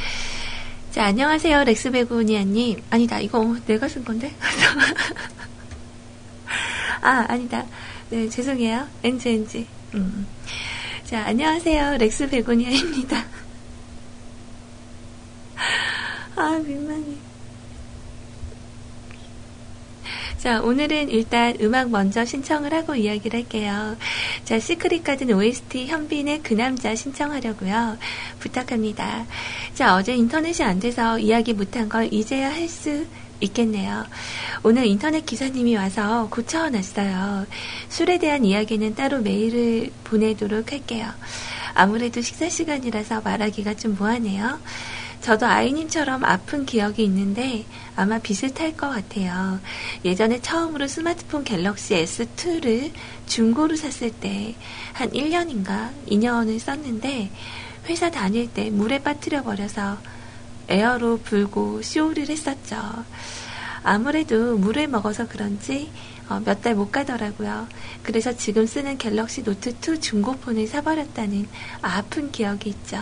자, 안녕하세요, 렉스 베고니아님. 아니다, 이거 내가 쓴 건데? 아, 아니다. 네, 죄송해요. 엔지, 엔지. 음. 자, 안녕하세요. 렉스 베고니아입니다. 아, 민망해. 자, 오늘은 일단 음악 먼저 신청을 하고 이야기를 할게요. 자, Secret Garden OST 현빈의 그 남자 신청하려고요. 부탁합니다. 자, 어제 인터넷이 안 돼서 이야기 못한 걸 이제야 할 수 있겠네요. 오늘 인터넷 기사님이 와서 고쳐놨어요. 술에 대한 이야기는 따로 메일을 보내도록 할게요. 아무래도 식사 시간이라서 말하기가 좀 뭐하네요. 저도 아이님처럼 아픈 기억이 있는데 아마 비슷할 것 같아요. 예전에 처음으로 스마트폰 갤럭시 S2를 중고로 샀을 때 한 1년인가 2년을 썼는데 회사 다닐 때 물에 빠뜨려 버려서 에어로 불고 쇼를 했었죠. 아무래도 물을 먹어서 그런지 어, 몇 달 못 가더라고요. 그래서 지금 쓰는 Galaxy Note 2 중고폰을 사버렸다는 아픈 기억이 있죠.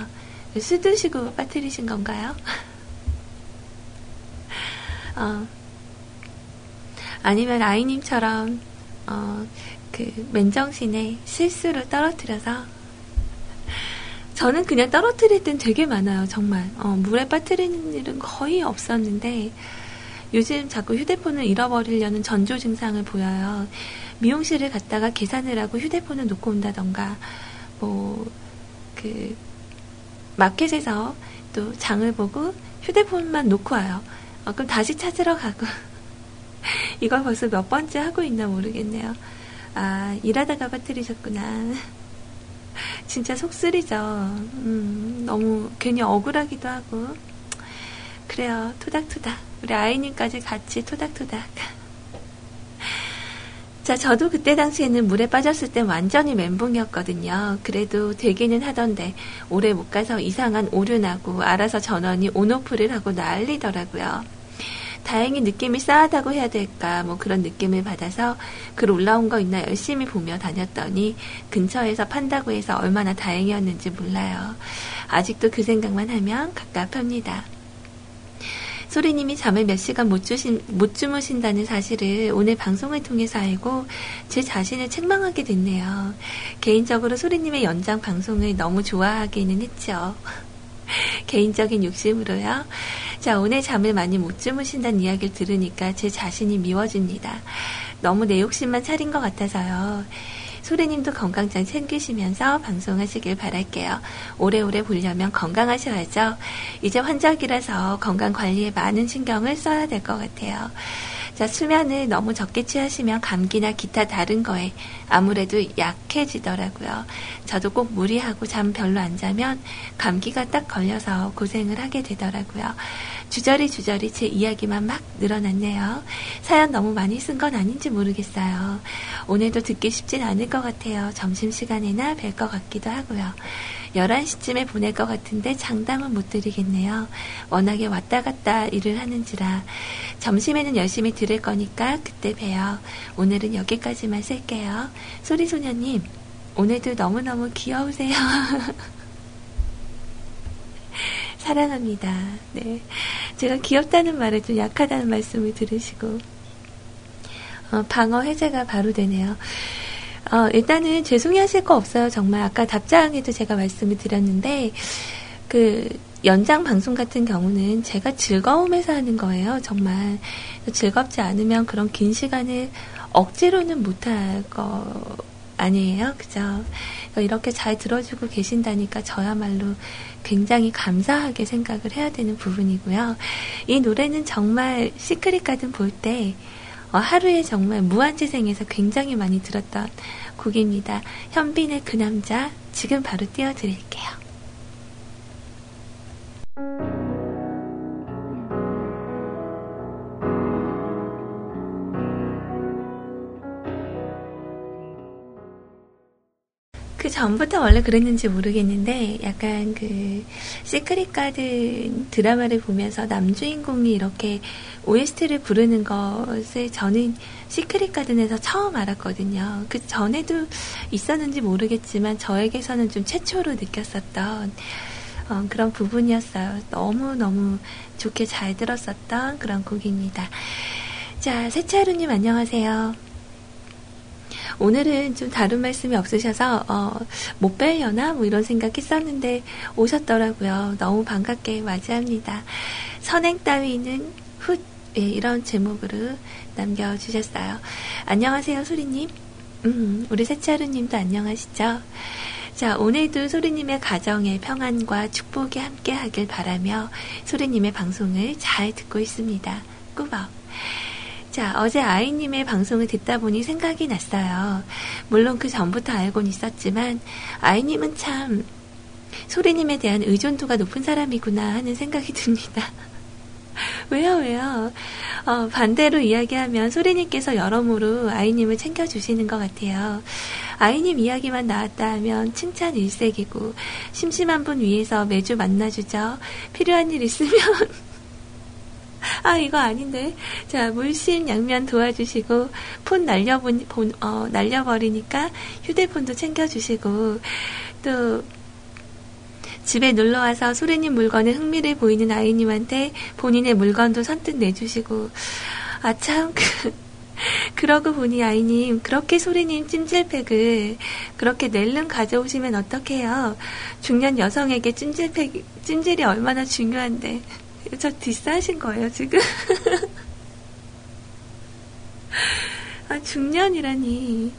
술 드시고 빠뜨리신 건가요? 어, 아니면 아이님처럼 어, 그 맨정신에 실수를 떨어뜨려서 저는 그냥 떨어뜨릴 땐 되게 많아요, 정말. 어, 물에 빠뜨리는 일은 거의 없었는데, 요즘 자꾸 휴대폰을 잃어버리려는 전조 증상을 보여요. 미용실을 갔다가 계산을 하고 휴대폰을 놓고 온다던가, 뭐, 그, 마켓에서 또 장을 보고 휴대폰만 놓고 와요. 어, 그럼 다시 찾으러 가고. 이걸 벌써 몇 번째 하고 있나 모르겠네요. 아, 일하다가 빠뜨리셨구나. 진짜 속 쓰리죠. 음, 너무 괜히 억울하기도 하고. 그래요. 토닥토닥. 우리 아이님까지 같이 토닥토닥. 자, 저도 그때 당시에는 물에 빠졌을 때 완전히 멘붕이었거든요. 그래도 되기는 하던데, 오래 못 가서 이상한 오류 나고, 알아서 전원이 온오프를 하고 난리더라고요. 다행히 느낌이 싸하다고 해야 될까 뭐 그런 느낌을 받아서 글 올라온 거 있나 열심히 보며 다녔더니 근처에서 판다고 해서 얼마나 다행이었는지 몰라요. 아직도 그 생각만 하면 갑갑합니다. 소리님이 잠을 몇 시간 못, 주신, 못 주무신다는 사실을 오늘 방송을 통해서 알고 제 자신을 책망하게 됐네요. 개인적으로 소리님의 연장 방송을 너무 좋아하기는 했죠. 개인적인 욕심으로요. 자, 오늘 잠을 많이 못 주무신다는 이야기를 들으니까 제 자신이 미워집니다. 너무 내 욕심만 차린 것 같아서요. 소리님도 건강 잘 챙기시면서 방송하시길 바랄게요. 오래오래 보려면 건강하셔야죠. 이제 환절기라서 건강 관리에 많은 신경을 써야 될 것 같아요. 자, 수면을 너무 적게 취하시면 감기나 기타 다른 거에 아무래도 약해지더라고요. 저도 꼭 무리하고 잠 별로 안 자면 감기가 딱 걸려서 고생을 하게 되더라고요. 주저리 주저리 제 이야기만 막 늘어났네요. 사연 너무 많이 쓴 건 아닌지 모르겠어요. 오늘도 듣기 쉽진 않을 것 같아요. 점심시간이나 뵐 것 같기도 하고요. 11시쯤에 보낼 것 같은데 장담은 못 드리겠네요. 워낙에 왔다 갔다 일을 하는지라. 점심에는 열심히 들을 거니까 그때 봬요. 오늘은 여기까지만 쓸게요. 소리소녀님, 오늘도 너무너무 귀여우세요. 사랑합니다. 네. 제가 귀엽다는 말에 좀 약하다는 말씀을 들으시고, 어, 방어 해제가 바로 되네요. 어, 일단은 죄송해 하실 거 없어요. 정말 아까 답장에도 제가 말씀을 드렸는데, 그, 연장 방송 같은 경우는 제가 즐거움에서 하는 거예요. 정말. 즐겁지 않으면 그런 긴 시간을 억지로는 못할 거 아니에요. 그죠? 이렇게 잘 들어주고 계신다니까 저야말로 굉장히 감사하게 생각을 해야 되는 부분이고요. 이 노래는 정말 시크릿 가든 볼때 어, 하루에 정말 무한재생에서 굉장히 많이 들었던 곡입니다. 현빈의 그 남자 지금 바로 띄워드릴게요. 전부터 원래 그랬는지 모르겠는데 약간 그 Secret Garden 드라마를 보면서 남주인공이 이렇게 OST를 부르는 것을 저는 Secret Garden에서 처음 알았거든요. 그 전에도 있었는지 모르겠지만 저에게서는 좀 최초로 느꼈었던 어, 그런 부분이었어요. 너무너무 좋게 잘 들었었던 그런 곡입니다. 자, 세차루님 안녕하세요. 오늘은 좀 다른 말씀이 없으셔서 어, 못 뵈려나 뭐 이런 생각했었는데 오셨더라고요. 너무 반갑게 맞이합니다. 선행 따위는 훗 예, 이런 제목으로 남겨주셨어요. 안녕하세요 소리님. 음, 우리 세차루님도 안녕하시죠? 자, 오늘도 소리님의 가정에 평안과 축복이 함께 하길 바라며 소리님의 방송을 잘 듣고 있습니다. 꾸벅. 자, 어제 아이님의 방송을 듣다 보니 생각이 났어요. 물론 그 전부터 알고는 있었지만, 아이님은 참, 소리님에 대한 의존도가 높은 사람이구나 하는 생각이 듭니다. 왜요, 왜요? 어, 반대로 이야기하면 소리님께서 여러모로 아이님을 챙겨주시는 것 같아요. 아이님 이야기만 나왔다 하면 칭찬 일색이고, 심심한 분 위해서 매주 만나주죠. 필요한 일 있으면, 아, 이거 아닌데. 자, 물씬 양면 도와주시고, 폰 날려보, 본, 어, 날려버리니까 휴대폰도 챙겨주시고, 또, 집에 놀러와서 소리님 물건에 흥미를 보이는 아이님한테 본인의 물건도 선뜻 내주시고, 아, 참, 그, 그러고 보니 아이님, 그렇게 소리님 찜질팩을 그렇게 낼름 가져오시면 어떡해요? 중년 여성에게 찜질팩, 찜질이 얼마나 중요한데. 저 뒷사하신 거예요, 지금? 아, 중년이라니.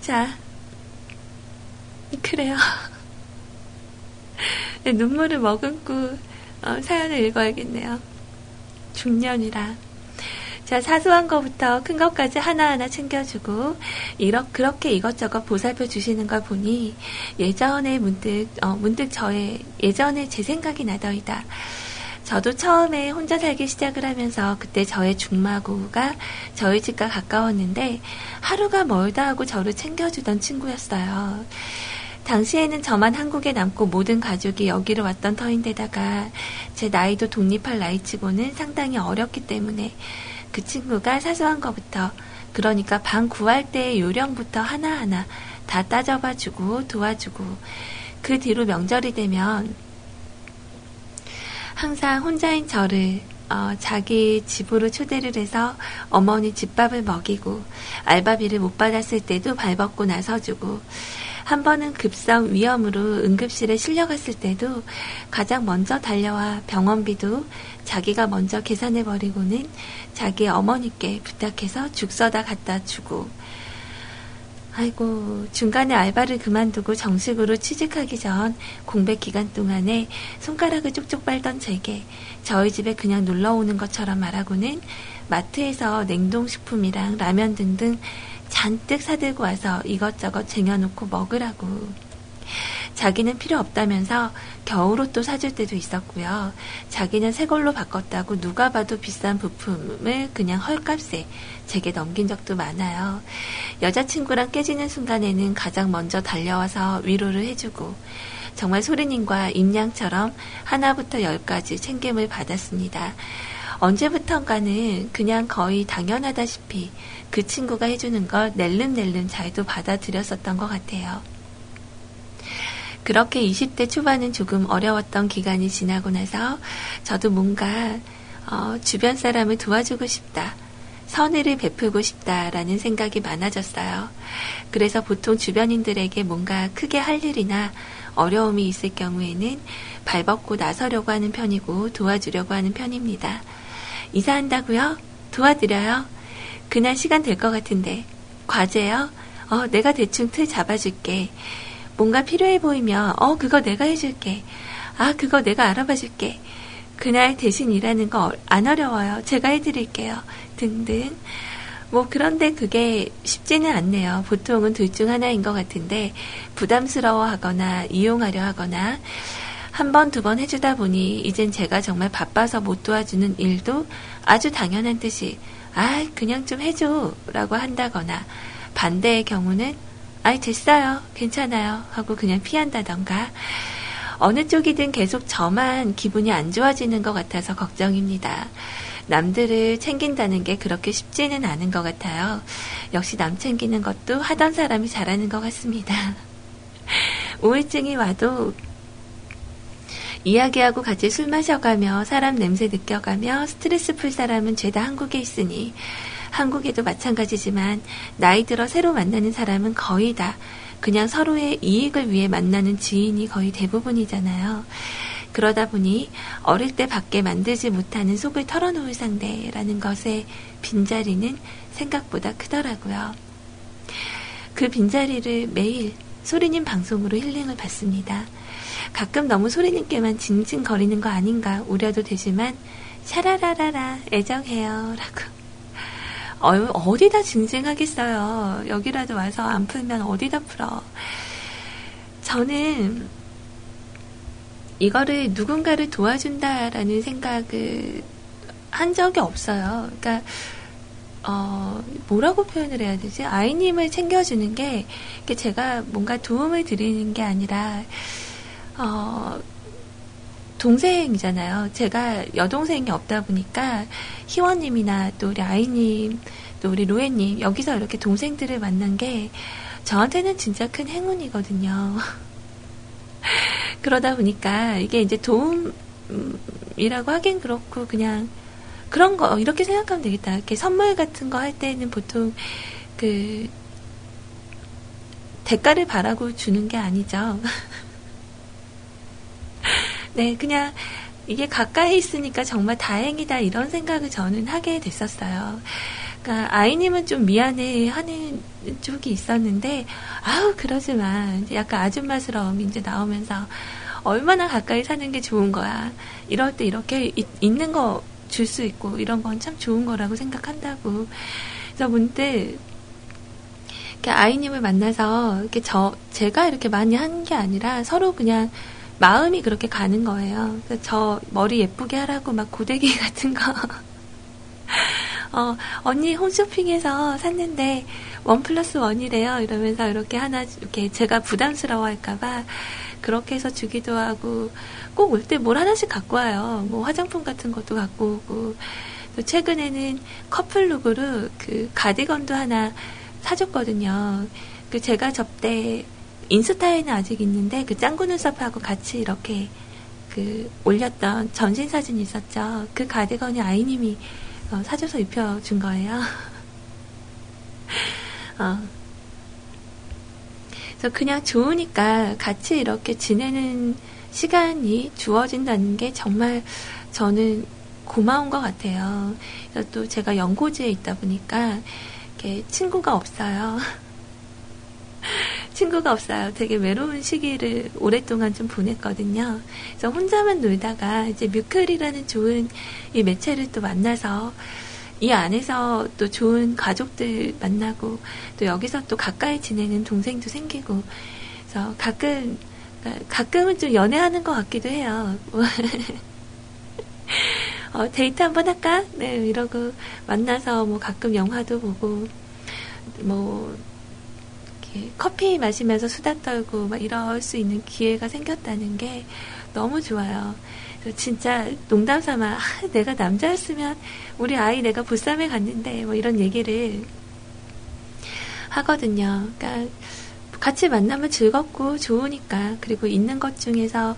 자, 그래요. 네, 눈물을 머금고 어, 사연을 읽어야겠네요. 중년이라. 자, 사소한 것부터 큰 것까지 하나하나 챙겨주고, 이렇게, 그렇게 이것저것 보살펴 주시는 걸 보니, 예전에 문득, 어, 문득 저의, 예전에 제 생각이 나더이다. 저도 처음에 혼자 살기 시작을 하면서 그때 저의 중마고가 저희 집과 가까웠는데 하루가 멀다 하고 저를 챙겨주던 친구였어요. 당시에는 저만 한국에 남고 모든 가족이 여기로 왔던 터인데다가 제 나이도 독립할 나이치고는 상당히 어렸기 때문에 그 친구가 사소한 것부터 그러니까 방 구할 때의 요령부터 하나하나 다 따져봐주고 도와주고 그 뒤로 명절이 되면 항상 혼자인 저를 어, 자기 집으로 초대를 해서 어머니 집밥을 먹이고 알바비를 못 받았을 때도 발벗고 나서주고 한 번은 급성 위험으로 응급실에 실려갔을 때도 가장 먼저 달려와 병원비도 자기가 먼저 계산해버리고는 자기 어머니께 부탁해서 죽 써다 갖다 주고 아이고, 중간에 알바를 그만두고 정식으로 취직하기 전 공백 기간 동안에 손가락을 쪽쪽 빨던 제게 저희 집에 그냥 놀러 오는 것처럼 말하고는 마트에서 냉동식품이랑 라면 등등 잔뜩 사들고 와서 이것저것 쟁여놓고 먹으라고. 자기는 필요 없다면서 겨울옷도 사줄 때도 있었고요. 자기는 새 걸로 바꿨다고 누가 봐도 비싼 부품을 그냥 헐값에 제게 넘긴 적도 많아요. 여자친구랑 깨지는 순간에는 가장 먼저 달려와서 위로를 해주고 정말 소리님과 임양처럼 하나부터 열까지 챙김을 받았습니다. 언제부턴가는 그냥 거의 당연하다시피 그 친구가 해주는 걸 낼름낼름 잘도 받아들였었던 것 같아요. 그렇게 20대 초반은 조금 어려웠던 기간이 지나고 나서 저도 뭔가 어, 주변 사람을 도와주고 싶다. 선의를 베풀고 싶다라는 생각이 많아졌어요. 그래서 보통 주변인들에게 뭔가 크게 할 일이나 어려움이 있을 경우에는 발벗고 나서려고 하는 편이고 도와주려고 하는 편입니다. 이사한다고요? 도와드려요? 그날 시간 될 것 같은데. 과제요? 어, 내가 대충 틀 잡아줄게. 뭔가 필요해 보이면, 어, 그거 내가 해줄게. 아, 그거 내가 알아봐 줄게. 그날 대신 일하는 거 안 어려워요. 제가 해드릴게요. 등등. 뭐, 그런데 그게 쉽지는 않네요. 보통은 둘 중 하나인 것 같은데, 부담스러워 하거나, 이용하려 하거나, 한 번, 두 번 해주다 보니, 이젠 제가 정말 바빠서 못 도와주는 일도 아주 당연한 듯이, 아, 그냥 좀 해줘. 라고 한다거나, 반대의 경우는, 아이, 됐어요. 괜찮아요. 하고 그냥 피한다던가. 어느 쪽이든 계속 저만 기분이 안 좋아지는 것 같아서 걱정입니다. 남들을 챙긴다는 게 그렇게 쉽지는 않은 것 같아요. 역시 남 챙기는 것도 하던 사람이 잘하는 것 같습니다. 우울증이 와도 이야기하고 같이 술 마셔가며 사람 냄새 느껴가며 스트레스 풀 사람은 죄다 한국에 있으니 한국에도 마찬가지지만 나이 들어 새로 만나는 사람은 거의 다 그냥 서로의 이익을 위해 만나는 지인이 거의 대부분이잖아요. 그러다 보니 어릴 때 밖에 만들지 못하는 속을 털어놓을 상대라는 것의 빈자리는 생각보다 크더라고요. 그 빈자리를 매일 소리님 방송으로 힐링을 받습니다. 가끔 너무 소리님께만 징징거리는 거 아닌가 우려도 되지만 샤라라라라 애정해요 라고 어, 디다 징징하겠어요. 여기라도 와서 안 풀면 어디다 풀어. 저는 이거를 누군가를 도와준다라는 생각을 한 적이 없어요. 그러니까 어, 뭐라고 표현을 해야 되지? 아이님을 챙겨주는 게, 제가 뭔가 도움을 드리는 게 아니라, 어, 동생이잖아요. 제가 여동생이 없다 보니까 희원님이나 또 우리 아이님, 또 우리 로에님 여기서 이렇게 동생들을 만난 게 저한테는 진짜 큰 행운이거든요. 그러다 보니까 이게 이제 도움이라고 하긴 그렇고 그냥 그런 거 이렇게 생각하면 되겠다. 이렇게 선물 같은 거 할 때는 보통 그 대가를 바라고 주는 게 아니죠. 네, 그냥 이게 가까이 있으니까 정말 다행이다 이런 생각을 저는 하게 됐었어요. 그러니까 아이님은 좀 미안해 하는 쪽이 있었는데 아우 그러지 마. 이제 약간 아줌마스러움이 이제 나오면서 얼마나 가까이 사는 게 좋은 거야. 이럴 때 이렇게 있, 있는 거 줄 수 있고 이런 건 참 좋은 거라고 생각한다고. 그래서 문득 이렇게 아이님을 만나서 이렇게 저 제가 이렇게 많이 한 게 아니라 서로 그냥 마음이 그렇게 가는 거예요. 저 머리 예쁘게 하라고 막 고데기 같은 거. 어, 언니 홈쇼핑에서 샀는데 원 플러스 원이래요. 이러면서 이렇게 하나 이렇게 제가 부담스러워 할까봐 그렇게 해서 주기도 하고 꼭 올 때 뭘 하나씩 갖고 와요. 뭐 화장품 같은 것도 갖고 오고 또 최근에는 커플룩으로 그 가디건도 하나 사줬거든요. 그 제가 접대 인스타에는 아직 있는데 그 짱구 눈썹하고 같이 이렇게 그 올렸던 전신 사진이 있었죠. 그 가디건이 아이님이 어, 사줘서 입혀준 거예요. 어. 그래서 그냥 좋으니까 같이 이렇게 지내는 시간이 주어진다는 게 정말 저는 고마운 것 같아요. 또 제가 연고지에 있다 보니까 이렇게 친구가 없어요. 친구가 없어요. 되게 외로운 시기를 오랫동안 좀 보냈거든요. 그래서 혼자만 놀다가 이제 뮤클이라는 좋은 이 매체를 또 만나서 이 안에서 또 좋은 가족들 만나고 또 여기서 또 가까이 지내는 동생도 생기고 그래서 가끔 가끔은 좀 연애하는 것 같기도 해요. 어, 데이트 한번 할까? 네, 이러고 만나서 뭐 가끔 영화도 보고 뭐 커피 마시면서 수다 떨고 막 이럴 수 있는 기회가 생겼다는 게 너무 좋아요. 진짜 농담 삼아 아, 내가 남자였으면 우리 아이 내가 보쌈에 갔는데 뭐 이런 얘기를 하거든요. 그러니까 같이 만나면 즐겁고 좋으니까 그리고 있는 것 중에서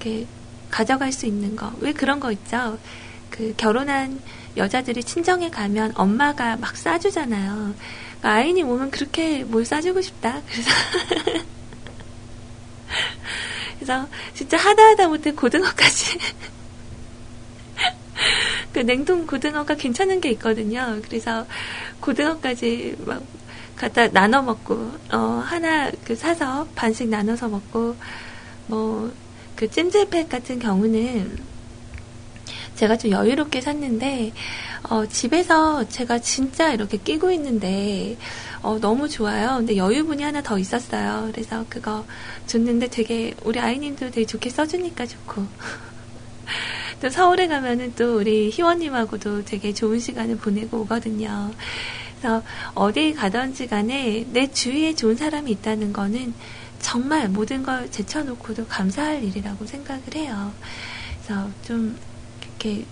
이렇게 가져갈 수 있는 거 왜 그런 거 있죠? 그 결혼한 여자들이 친정에 가면 엄마가 막 싸주잖아요. 그러니까 아이님 오면 그렇게 뭘 싸주고 싶다. 그래서 그래서 진짜 하다 하다 못해 고등어까지 그 냉동 고등어가 괜찮은 게 있거든요. 그래서 고등어까지 막 갖다 나눠 먹고 어 하나 그 사서 반씩 나눠서 먹고 뭐 그 찜질팩 같은 경우는 제가 좀 여유롭게 샀는데 어, 집에서 제가 진짜 이렇게 끼고 있는데 어, 너무 좋아요. 근데 여유분이 하나 더 있었어요. 그래서 그거 줬는데 되게 우리 아이님도 되게 좋게 써주니까 좋고 또 서울에 가면은 또 우리 희원님하고도 되게 좋은 시간을 보내고 오거든요. 그래서 어디 가든지 간에 내 주위에 좋은 사람이 있다는 거는 정말 모든 걸 제쳐놓고도 감사할 일이라고 생각을 해요. 그래서 좀 이렇게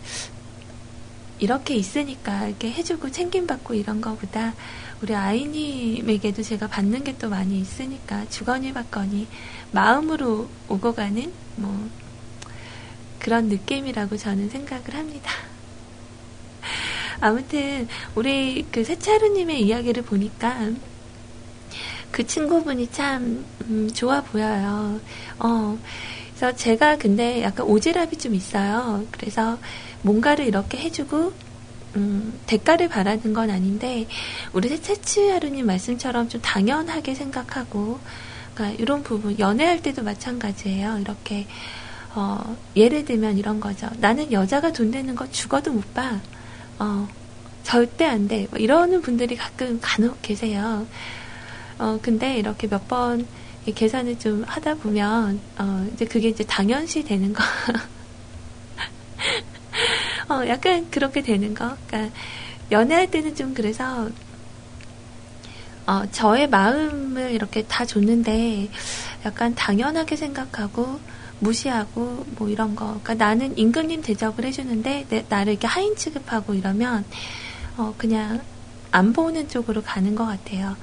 이렇게 있으니까 이렇게 해주고 챙김받고 이런 거보다 우리 아이님에게도 제가 받는 게 또 많이 있으니까 주거니 받거니 마음으로 오고 가는 뭐 그런 느낌이라고 저는 생각을 합니다. 아무튼 우리 그 세차루님의 이야기를 보니까 그 친구분이 참 음, 좋아 보여요. 어, 그래서 제가 근데 약간 오지랖이 좀 있어요. 그래서 뭔가를 이렇게 해주고 음, 대가를 바라는 건 아닌데 우리 세차치 하루님 말씀처럼 좀 당연하게 생각하고 그러니까 이런 부분 연애할 때도 마찬가지예요. 이렇게 어, 예를 들면 이런 거죠. 나는 여자가 돈 내는 거 죽어도 못 봐. 어, 절대 안 돼. 뭐 이러는 분들이 가끔 간혹 계세요. 어, 근데 이렇게 몇 번 계산을 좀 하다 보면, 어, 이제 그게 이제 당연시 되는 거. 어, 약간 그렇게 되는 거. 그러니까, 연애할 때는 좀 그래서, 어, 저의 마음을 이렇게 다 줬는데 약간 당연하게 생각하고 무시하고 뭐 이런 거. 그러니까 나는 임금님 대접을 해주는데 내, 나를 이렇게 하인 취급하고 이러면 어, 그냥 안 보는 쪽으로 가는 것 같아요.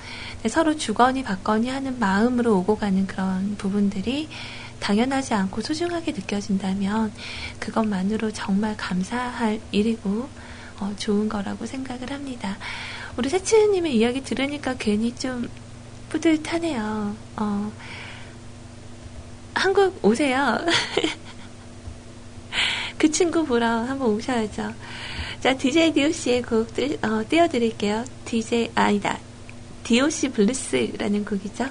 서로 주거니 받거니 하는 마음으로 오고 가는 그런 부분들이 당연하지 않고 소중하게 느껴진다면 그것만으로 정말 감사할 일이고 어, 좋은 거라고 생각을 합니다. 우리 세치님의 이야기 들으니까 괜히 좀 뿌듯하네요. 어, 한국 오세요. 그 친구 보러 한번 오셔야죠. 자, DJ DOC의 곡 띄, 어, 띄워드릴게요. DJ, 아니다. DOC 블루스라는 곡이죠.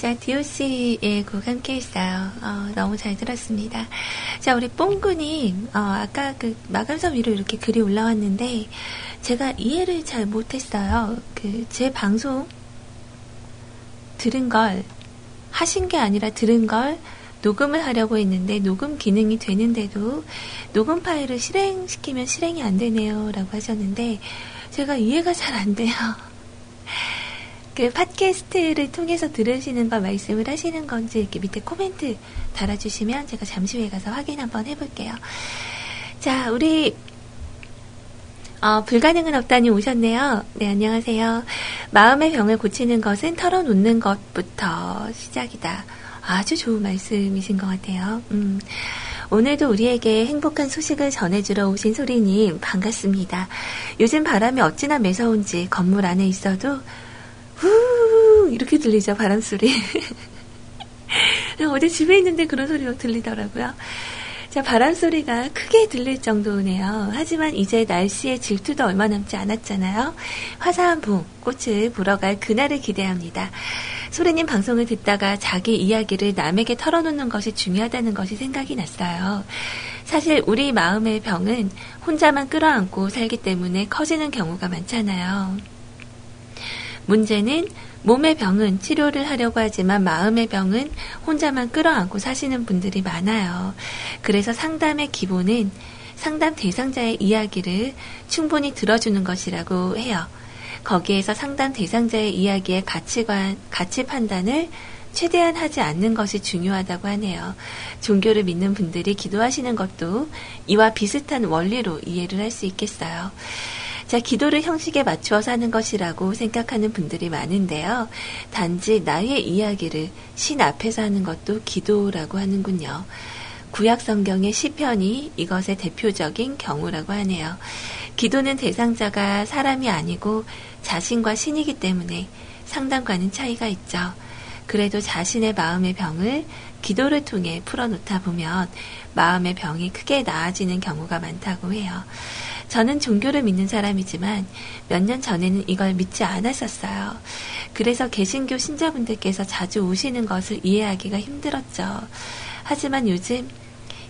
자, DOC의 곡 함께 했어요. 어, 너무 잘 들었습니다. 자, 우리 뽕구님, 어, 아까 그 마감선 위로 이렇게 글이 올라왔는데, 제가 이해를 잘 못했어요. 그, 제 방송 들은 걸, 하신 게 아니라 들은 걸 녹음을 하려고 했는데, 녹음 기능이 되는데도, 녹음 파일을 실행시키면 실행이 안 되네요. 라고 하셨는데, 제가 이해가 잘 안 돼요. 그 팟캐스트를 통해서 들으시는 걸 말씀을 하시는 건지 이렇게 밑에 코멘트 달아주시면 제가 잠시 후에 가서 확인 한번 해볼게요. 자, 우리 어, 불가능은 없다니 오셨네요. 네, 안녕하세요. 마음의 병을 고치는 것은 털어놓는 것부터 시작이다. 아주 좋은 말씀이신 것 같아요. 음. 오늘도 우리에게 행복한 소식을 전해주러 오신 소리님, 반갑습니다. 요즘 바람이 어찌나 매서운지 건물 안에 있어도 후 이렇게 들리죠 바람 소리. 어제 집에 있는데 그런 소리 가 들리더라고요. 자 바람 소리가 크게 들릴 정도네요. 하지만 이제 날씨의 질투도 얼마 남지 않았잖아요. 화사한 봄 꽃을 보러 갈 그날을 기대합니다. 소리님 방송을 듣다가 자기 이야기를 남에게 털어놓는 것이 중요하다는 것이 생각이 났어요. 사실 우리 마음의 병은 혼자만 끌어안고 살기 때문에 커지는 경우가 많잖아요. 문제는 몸의 병은 치료를 하려고 하지만 마음의 병은 혼자만 끌어안고 사시는 분들이 많아요. 그래서 상담의 기본은 상담 대상자의 이야기를 충분히 들어주는 것이라고 해요. 거기에서 상담 대상자의 이야기의 가치관, 가치 판단을 최대한 하지 않는 것이 중요하다고 하네요. 종교를 믿는 분들이 기도하시는 것도 이와 비슷한 원리로 이해를 할 수 있겠어요. 자, 기도를 형식에 맞추어서 하는 것이라고 생각하는 분들이 많은데요. 단지 나의 이야기를 신 앞에서 하는 것도 기도라고 하는군요. 구약 성경의 시편이 이것의 대표적인 경우라고 하네요. 기도는 대상자가 사람이 아니고 자신과 신이기 때문에 상담과는 차이가 있죠. 그래도 자신의 마음의 병을 기도를 통해 풀어놓다 보면 마음의 병이 크게 나아지는 경우가 많다고 해요. 저는 종교를 믿는 사람이지만 몇 년 전에는 이걸 믿지 않았었어요. 그래서 개신교 신자분들께서 자주 오시는 것을 이해하기가 힘들었죠. 하지만 요즘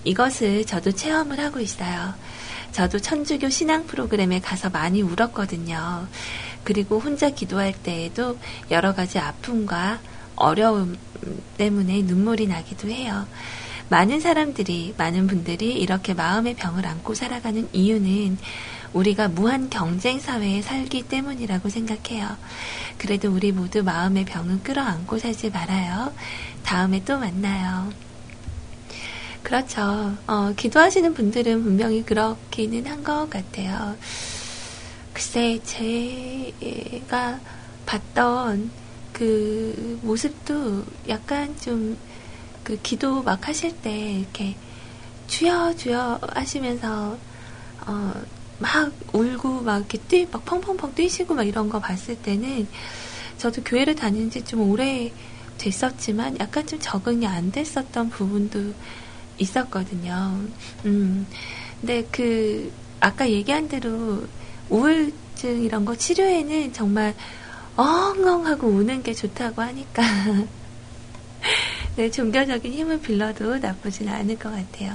이것을 저도 체험을 하고 있어요. 저도 천주교 신앙 프로그램에 가서 많이 울었거든요. 그리고 혼자 기도할 때에도 여러 가지 아픔과 어려움 때문에 눈물이 나기도 해요. 많은 사람들이, 많은 분들이 이렇게 마음의 병을 안고 살아가는 이유는 우리가 무한 경쟁 사회에 살기 때문이라고 생각해요. 그래도 우리 모두 마음의 병을 끌어안고 살지 말아요. 다음에 또 만나요. 그렇죠. 어, 기도하시는 분들은 분명히 그렇기는 한 것 같아요. 글쎄, 제가 봤던 그 모습도 약간 좀 그 기도 막 하실 때 이렇게 주여 주여 하시면서 어, 막 울고 막 이렇게 뛰, 막 펑펑펑 뛰시고 막 이런 거 봤을 때는 저도 교회를 다닌 지 좀 오래 됐었지만 약간 좀 적응이 안 됐었던 부분도 있었거든요. 음. 근데 그 아까 얘기한 대로 우울증 이런 거 치료에는 정말 엉엉하고 우는 게 좋다고 하니까 네, 종교적인 힘을 빌려도 나쁘진 않을 것 같아요.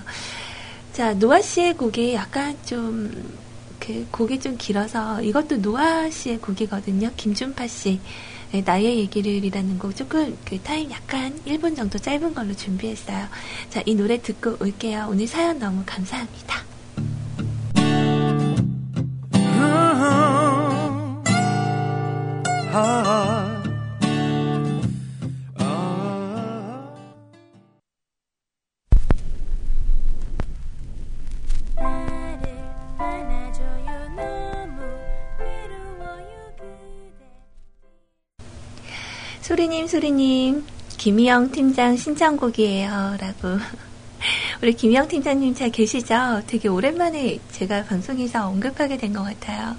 자, 노아 씨의 곡이 약간 좀, 그, 곡이 좀 길어서, 이것도 노아 씨의 곡이거든요. 김준파 씨. 네, 나의 얘기를이라는 곡 조금 그 타임 약간 1분 정도 짧은 걸로 준비했어요. 자, 이 노래 듣고 올게요. 오늘 사연 너무 감사합니다. 아, 아. 소리님, 소리님, 김희영 팀장 신청곡이에요. 라고. 우리 김희영 팀장님 잘 계시죠? 되게 오랜만에 제가 방송에서 언급하게 된 것 같아요.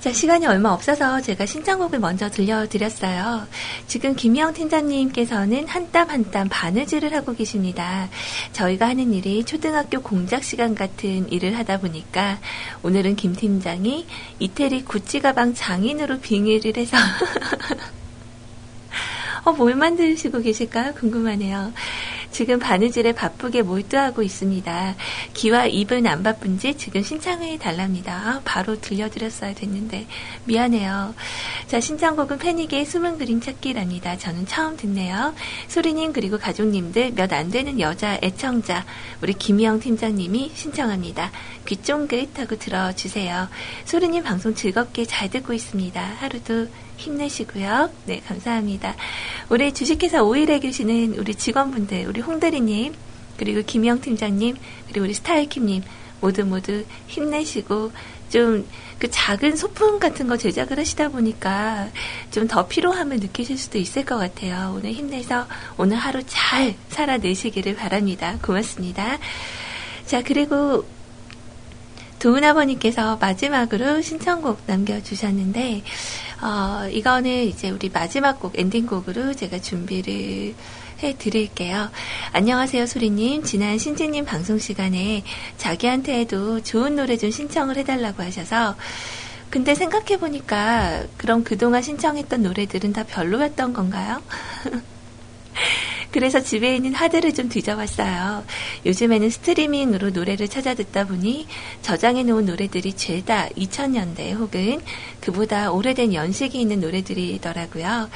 자, 시간이 얼마 없어서 제가 신청곡을 먼저 들려드렸어요. 지금 김희영 팀장님께서는 한 땀 한 땀 바느질을 하고 계십니다. 저희가 하는 일이 초등학교 공작 시간 같은 일을 하다 보니까 오늘은 김 팀장이 이태리 구찌 가방 장인으로 빙의를 해서 어, 뭘 만드시고 계실까요? 궁금하네요. 지금 바느질에 바쁘게 몰두하고 있습니다. 귀와 입은 안 바쁜지 지금 신청해 달랍니다. 아, 바로 들려드렸어야 됐는데 미안해요. 자 신청곡은 패닉의 숨은 그림 찾기랍니다. 저는 처음 듣네요. 소리님 그리고 가족님들 몇 안 되는 여자 애청자 우리 김희영 팀장님이 신청합니다. 귀 쫑긋 하고 들어주세요. 소리님 방송 즐겁게 잘 듣고 있습니다. 하루도 힘내시고요. 네, 감사합니다. 우리 주식회사 오일에 계시는 우리 직원분들, 우리 홍대리님, 그리고 김영 팀장님, 그리고 우리 스타일킴님, 모두 모두 힘내시고, 좀, 그 작은 소품 같은 거 제작을 하시다 보니까 좀 더 피로함을 느끼실 수도 있을 것 같아요. 오늘 힘내서 오늘 하루 잘 살아내시기를 바랍니다. 고맙습니다. 자, 그리고 도훈 아버님께서 마지막으로 신청곡 남겨주셨는데, 어, 이거는 이제 우리 마지막 곡, 엔딩곡으로 제가 준비를 해 드릴게요. 안녕하세요, 소리님. 지난 신지님 방송 시간에 자기한테도 좋은 노래 좀 신청을 해달라고 하셔서, 근데 생각해보니까, 그럼 그동안 신청했던 노래들은 다 별로였던 건가요? 그래서 집에 있는 하드를 좀 뒤져봤어요. 요즘에는 스트리밍으로 노래를 찾아 듣다 보니 저장해 놓은 노래들이 죄다 2000년대 혹은 그보다 오래된 연식이 있는 노래들이더라고요.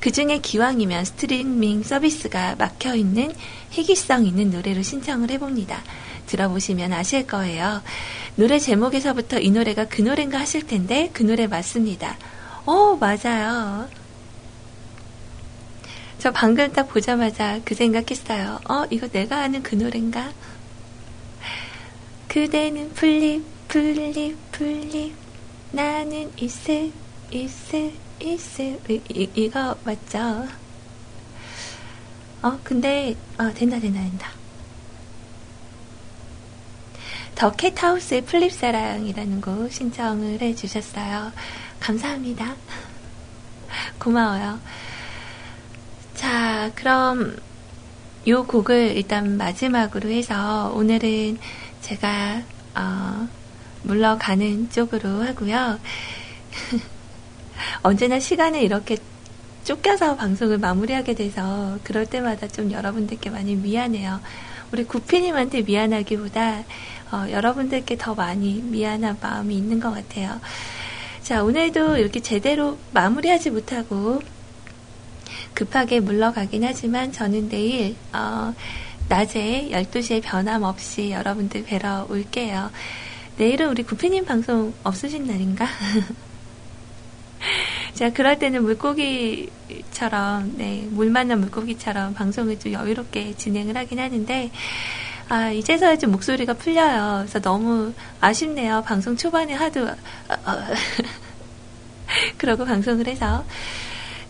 그 중에 기왕이면 스트리밍 서비스가 막혀 있는 희귀성 있는 노래로 신청을 해봅니다. 들어보시면 아실 거예요. 노래 제목에서부터 이 노래가 그 노래인가 하실 텐데 그 노래 맞습니다. 어, 맞아요. 저 방금 딱 보자마자 그 생각했어요. 어, 이거 내가 아는 그 노래인가? 그대는 풀잎, 풀잎, 풀잎. 나는 이슬, 이슬, 이슬. 이, 이, 이거 맞죠? 어, 근데, 어, 된다, 된다, 된다. The Cat House의 풀잎사랑이라는 곡 신청을 해주셨어요. 감사합니다. 고마워요. 자, 그럼 요 곡을 일단 마지막으로 해서 오늘은 제가 어, 물러가는 쪽으로 하고요. 언제나 시간을 이렇게 쫓겨서 방송을 마무리하게 돼서 그럴 때마다 좀 여러분들께 많이 미안해요. 우리 구피님한테 미안하기보다 어, 여러분들께 더 많이 미안한 마음이 있는 것 같아요. 자, 오늘도 이렇게 제대로 마무리하지 못하고 급하게 물러가긴 하지만 저는 내일 어, 낮에 12시에 변함없이 여러분들 뵈러 올게요. 내일은 우리 구피님 방송 없으신 날인가? 자, 그럴 때는 물고기처럼, 네, 물 만난 물고기처럼 방송을 좀 여유롭게 진행을 하긴 하는데, 아, 이제서야 좀 목소리가 풀려요. 그래서 너무 아쉽네요. 방송 초반에 하도, 어, 어, 그러고 방송을 해서.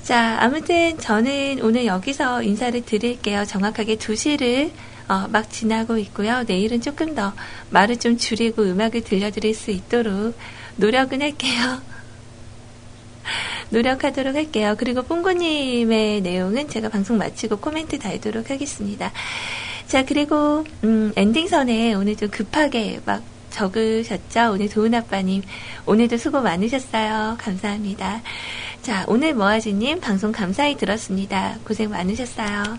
자, 아무튼 저는 오늘 여기서 인사를 드릴게요. 정확하게 2시를 어, 막 지나고 있고요. 내일은 조금 더 말을 좀 줄이고 음악을 들려드릴 수 있도록 노력은 할게요. 노력하도록 할게요. 그리고 뽕고님의 내용은 제가 방송 마치고 코멘트 달도록 하겠습니다. 자, 그리고, 음, 엔딩선에 오늘 좀 급하게 막 적으셨죠? 오늘 도훈 아빠님. 오늘도 수고 많으셨어요. 감사합니다. 자, 오늘 모아지님 방송 감사히 들었습니다. 고생 많으셨어요.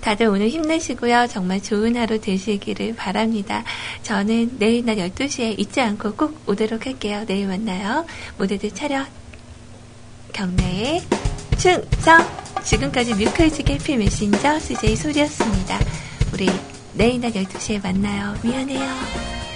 다들 오늘 힘내시고요. 정말 좋은 하루 되시기를 바랍니다. 저는 내일 낮 12시에 잊지 않고 꼭 오도록 할게요. 내일 만나요. 모두들 차렷. 경례의 충성! 지금까지 뮤클즈계 해피 메신저 CJ 소리였습니다. 우리 내일 낮 12시에 만나요. 미안해요.